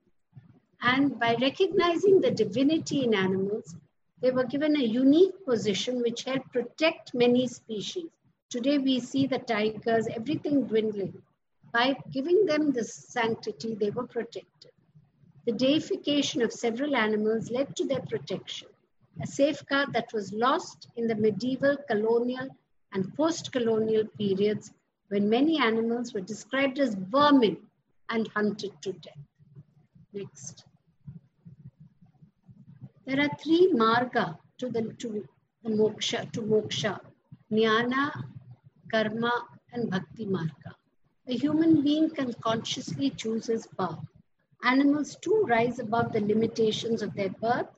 And by recognizing the divinity in animals, they were given a unique position which helped protect many species. Today we see the tigers, everything dwindling. By giving them this sanctity, they were protected. The deification of several animals led to their protection, a safeguard that was lost in the medieval, colonial, and post colonial periods when many animals were described as vermin and hunted to death. Next. There are three marga to the, to the moksha, to moksha, jnana, karma, and bhakti marga. A human being can consciously choose his path. Animals too rise above the limitations of their birth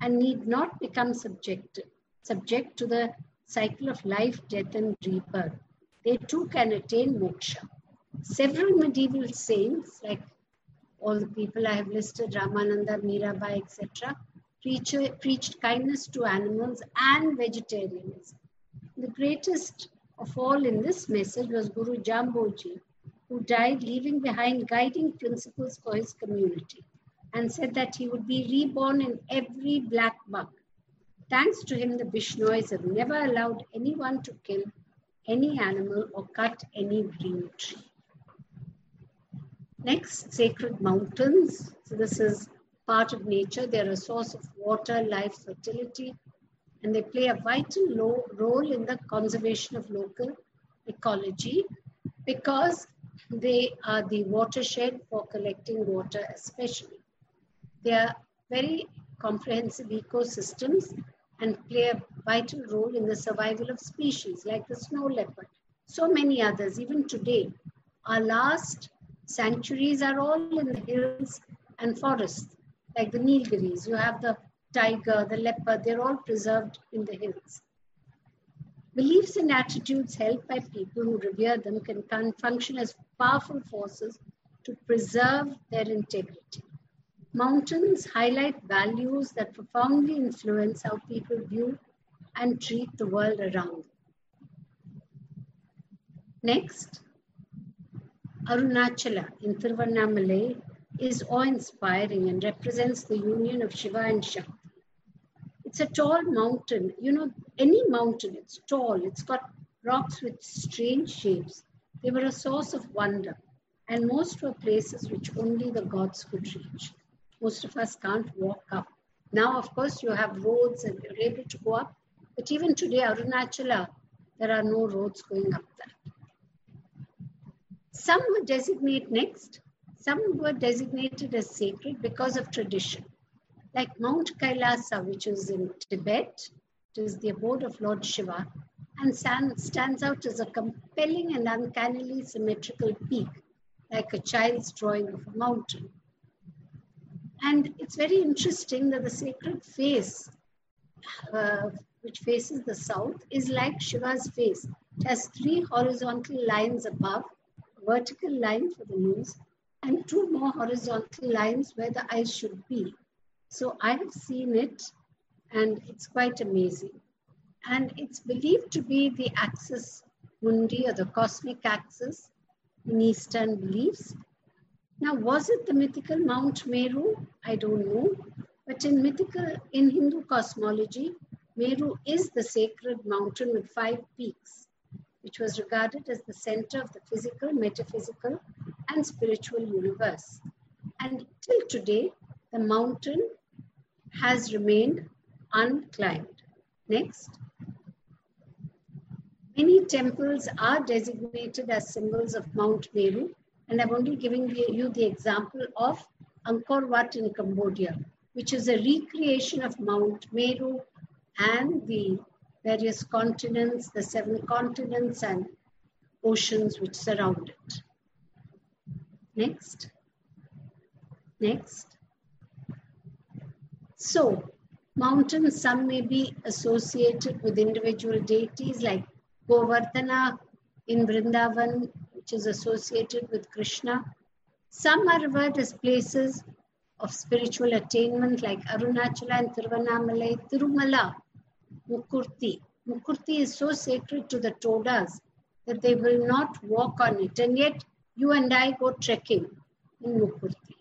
and need not become subject, subject to the cycle of life, death, and rebirth. They too can attain moksha. Several medieval saints, like all the people I have listed, Ramananda, Mirabai, etc., preach, preached kindness to animals and vegetarianism. The greatest of all in this message was Guru Jamboji, who died leaving behind guiding principles for his community and said that he would be reborn in every black buck. Thanks to him, the Bishnois have never allowed anyone to kill any animal or cut any green tree. Next, sacred mountains. So this is part of nature. They're a source of water, life, fertility, and they play a vital role in the conservation of local ecology because they are the watershed for collecting water, especially. They are very comprehensive ecosystems and play a vital role in the survival of species like the snow leopard. So many others, even today. Our last sanctuaries are all in the hills and forests, like the Nilgiris. You have the tiger, the leopard, they're all preserved in the hills. Beliefs and attitudes held by people who revere them can, function as powerful forces to preserve their integrity. Mountains highlight values that profoundly influence how people view and treat the world around them. Next, Arunachala in Tiruvannamalai is awe-inspiring and represents the union of Shiva and Shakti. It's a tall mountain. You know, any mountain, it's tall. It's got rocks with strange shapes. They were a source of wonder. And most were places which only the gods could reach. Most of us can't walk up. Now, of course, you have roads and you're able to go up. But even today, Arunachala, there are no roads going up there. Some were designated next. Some were designated as sacred because of tradition like Mount Kailasa, which is in Tibet, it is the abode of Lord Shiva, and stands out as a compelling and uncannily symmetrical peak, like a child's drawing of a mountain. And it's very interesting that the sacred face, uh, which faces the south, is like Shiva's face. It has three horizontal lines above, vertical line for the nose, and two more horizontal lines where the eyes should be. So I have seen it and it's quite amazing. And it's believed to be the axis mundi or the cosmic axis in Eastern beliefs. Now, was it the mythical Mount Meru? I don't know. But in mythical, in Hindu cosmology, Meru is the sacred mountain with five peaks, which was regarded as the center of the physical, metaphysical, and spiritual universe. And till today, the mountain has remained unclimbed. Next. Many temples are designated as symbols of Mount Meru, and I'm only giving you the example of Angkor Wat in Cambodia, which is a recreation of Mount Meru and the various continents, the seven continents and oceans which surround it. Next. Next. So, mountains, some may be associated with individual deities like Govardhana in Vrindavan, which is associated with Krishna. Some are revered as places of spiritual attainment like Arunachala and Tiruvannamalai, Tirumala, Mukurti. Mukurti is so sacred to the Todas that they will not walk on it. And yet, you and I go trekking in Mukurti.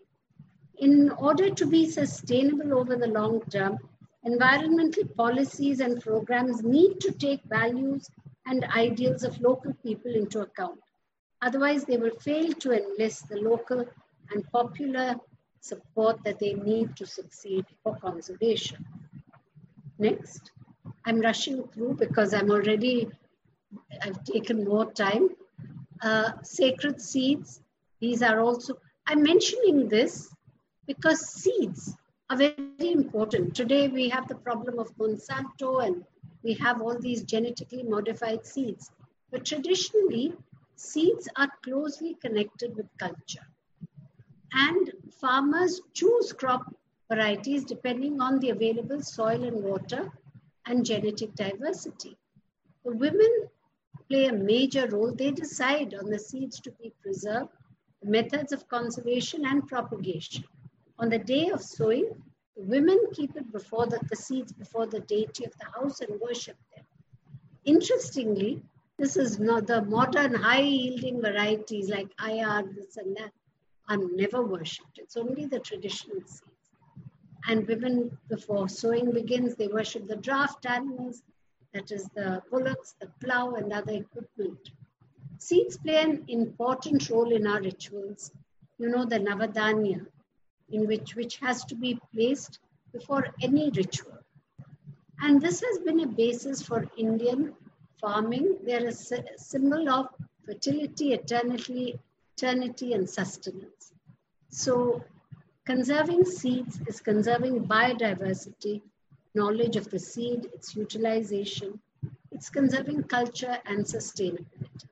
In order to be sustainable over the long term, environmental policies and programs need to take values and ideals of local people into account. Otherwise, they will fail to enlist the local and popular support that they need to succeed for conservation. Next, I'm rushing through because I'm already, I've taken more time. Uh, sacred seeds, these are also, I'm mentioning this because seeds are very important. Today we have the problem of Monsanto and we have all these genetically modified seeds. But traditionally, seeds are closely connected with culture. And farmers choose crop varieties depending on the available soil and water and genetic diversity. The women play a major role. They decide on the seeds to be preserved, the methods of conservation and propagation. On the day of sowing, the women keep it before the, the seeds before the deity of the house and worship them. Interestingly, This is not the modern high yielding varieties like IR, this and that are never worshipped. It's only the traditional seeds. And women, before sowing begins, they worship the draft animals, that is the bullocks, the plow, and other equipment. Seeds play an important role in our rituals. You know, the Navadanya, in which which has to be placed before any ritual. And this has been a basis for Indian farming. They're a symbol of fertility, eternity, eternity, and sustenance. So, conserving seeds is conserving biodiversity, knowledge of the seed, its utilization, it's conserving culture and sustainability.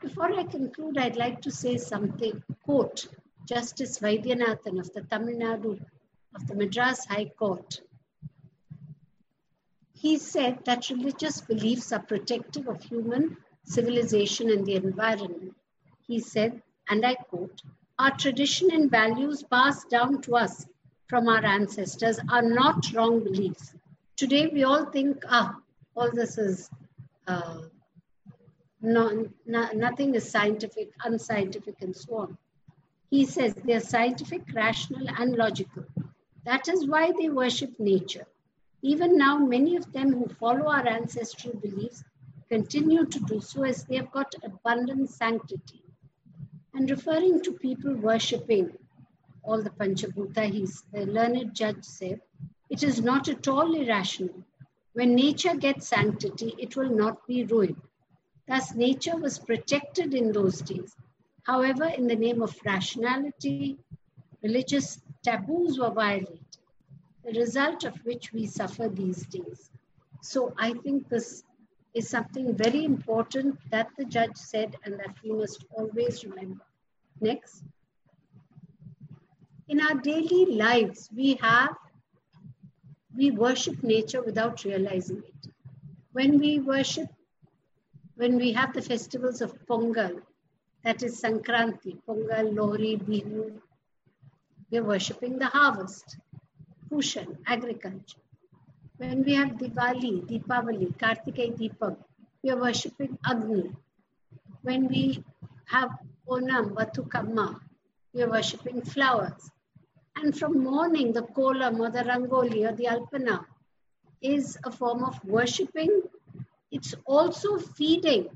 Before I conclude, I'd like to say something. Quote Justice Vaidyanathan of the Tamil Nadu, of the Madras High Court. He said that religious beliefs are protective of human civilization and the environment. He said, and I quote, our tradition and values passed down to us from our ancestors are not wrong beliefs. Today we all think, ah, all this is uh, no, no, nothing is scientific, unscientific, and so on. He says they are scientific, rational, and logical. That is why they worship nature. Even now, many of them who follow our ancestral beliefs continue to do so as they have got abundant sanctity. And referring to people worshipping all the Panchabhuta, the learned judge said, it is not at all irrational. When nature gets sanctity, it will not be ruined. Thus, nature was protected in those days However, in the name of rationality, religious taboos were violated, the result of which we suffer these days. So I think this is something very important that the judge said and that we must always remember. Next. In our daily lives, we have, we worship nature without realizing it. When we worship, when we have the festivals of Pongal, that is Sankranti, Pongal, Lohri, Bihu. We are worshipping the harvest, Pushan, agriculture. When we have Diwali, Deepavali, Karthigai Deepam, we are worshipping Agni. When we have Onam, Bathukamma, we are worshipping flowers. And from morning, the kolam or the rangoli or the alpana is a form of worshipping. It's also feeding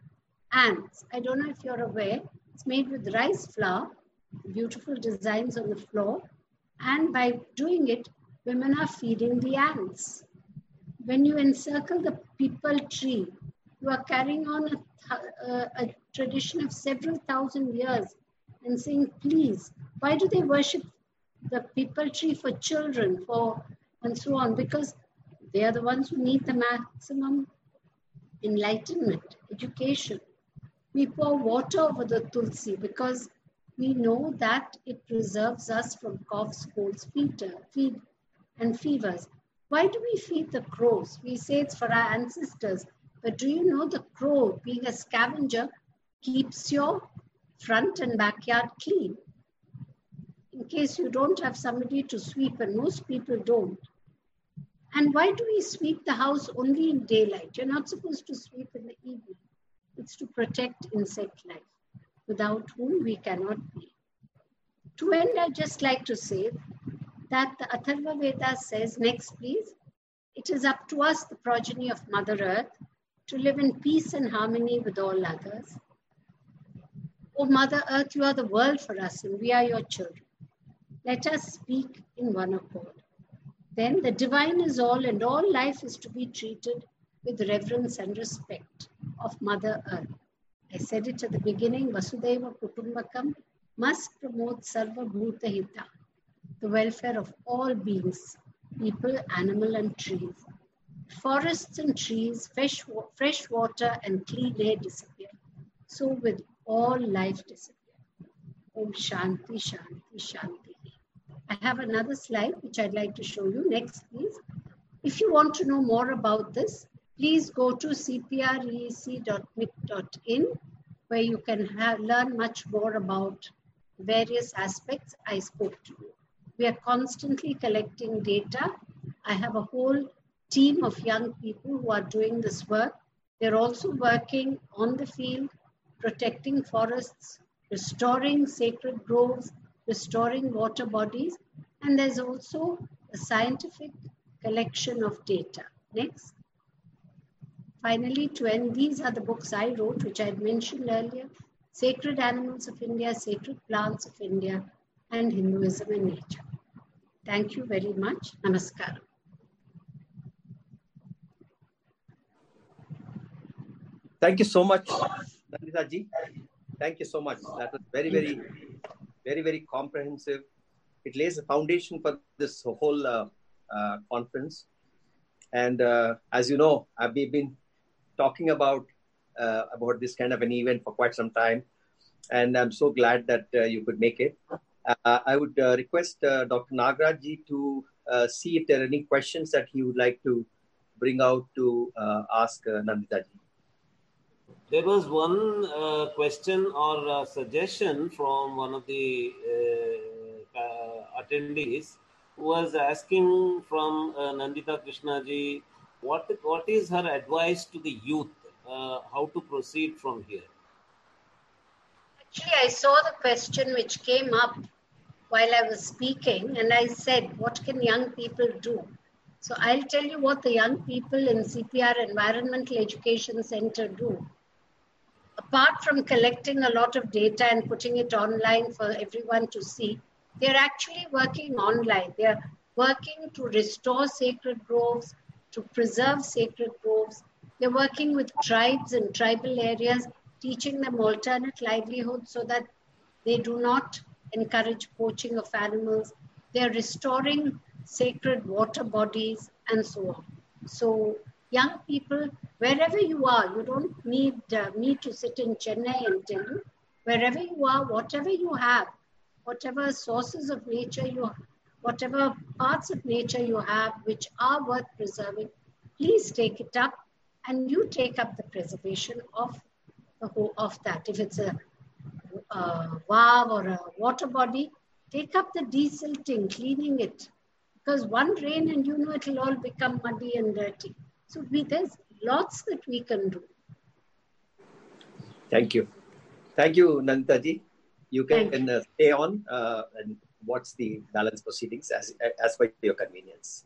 ants. I don't know if you're aware, it's made with rice flour, beautiful designs on the floor. And by doing it, women are feeding the ants. When you encircle the pipal tree, you are carrying on a, a, uh, a tradition of several thousand years and saying, please, why do they worship the pipal tree for children, for and so on? Because they are the ones who need the maximum enlightenment, education we pour water over the tulsi because we know that it preserves us from coughs, colds, feed, and fevers. Why do we feed the crows? We say it's for our ancestors, but do you know the crow, being a scavenger, keeps your front and backyard clean? In case you don't have somebody to sweep, and most people don't. And why do we sweep the house only in daylight? You're not supposed to sweep in the evening. It's to protect insect life, without whom we cannot be. To end, I'd just like to say that the Atharva Veda says, next please, it is up to us, the progeny of Mother Earth, to live in peace and harmony with all others. O Mother Earth, you are the world for us and we are your children. Let us speak in one accord. Then the divine is all and all life is to be treated with reverence and respect of Mother Earth. I said it at the beginning, Vasudhaiva Kutumbakam must promote Sarva Bhuta Hita, the welfare of all beings, people, animal and trees. Forests and trees, fresh, fresh water and clean air disappear. So with all life disappear. Om Shanti, Shanti, Shanti. I have another slide which I'd like to show you. Next, please. If you want to know more about this, please go to cprec.mic.in where you can have, learn much more about various aspects I spoke to you. We are constantly collecting data. I have a whole team of young people who are doing this work They're also working on the field, protecting forests, restoring sacred groves, restoring water bodies, and there's also a scientific collection of data. Next. Finally, to end, these are the books I wrote, which I had mentioned earlier Sacred Animals of India, Sacred Plants of India, and Hinduism and Nature. Thank you very much. Namaskaram. Thank you so much, Nandita ji. Thank you so much. That was very, very, very, very comprehensive. It lays a foundation for this whole uh, uh, conference. And uh, as you know, I've been talking about uh, about this kind of an event for quite some time, and I'm so glad that uh, you could make it. Uh, I would uh, request uh, Dr. Nagaraj to uh, see if there are any questions that he would like to bring out to uh, ask uh, Nandita ji. There was one uh, question or uh, suggestion from one of the uh, uh, attendees who was asking from uh, Nandita Krishnaji what what is her advice to the youth uh, how to proceed from here. Actually, I saw the question which came up while I was speaking, and I said, What can young people do? So I'll tell you what the young people in CPR Environmental Education Center do. Apart from collecting a lot of data and putting it online for everyone to see, they're actually working online. They're working to restore sacred groves, to preserve sacred groves. They're working with tribes in tribal areas, teaching them alternate livelihoods so that they do not encourage poaching of animals. They're restoring sacred water bodies and so on. So, young people, wherever you are, you don't need uh, me to sit in Chennai and tell you. Wherever you are, whatever you have, whatever sources of nature you have, whatever parts of nature you have which are worth preserving, please take it up and you take up the preservation of the whole of that. If it's a, a valve or a water body, take up the desilting, cleaning it. Because one rain and you know it'll all become muddy and dirty. So we, there's lots that we can do. Thank you. Thank you, Nandita ji. You Thank can uh, stay on uh, and watch the balance proceedings as, as per your convenience.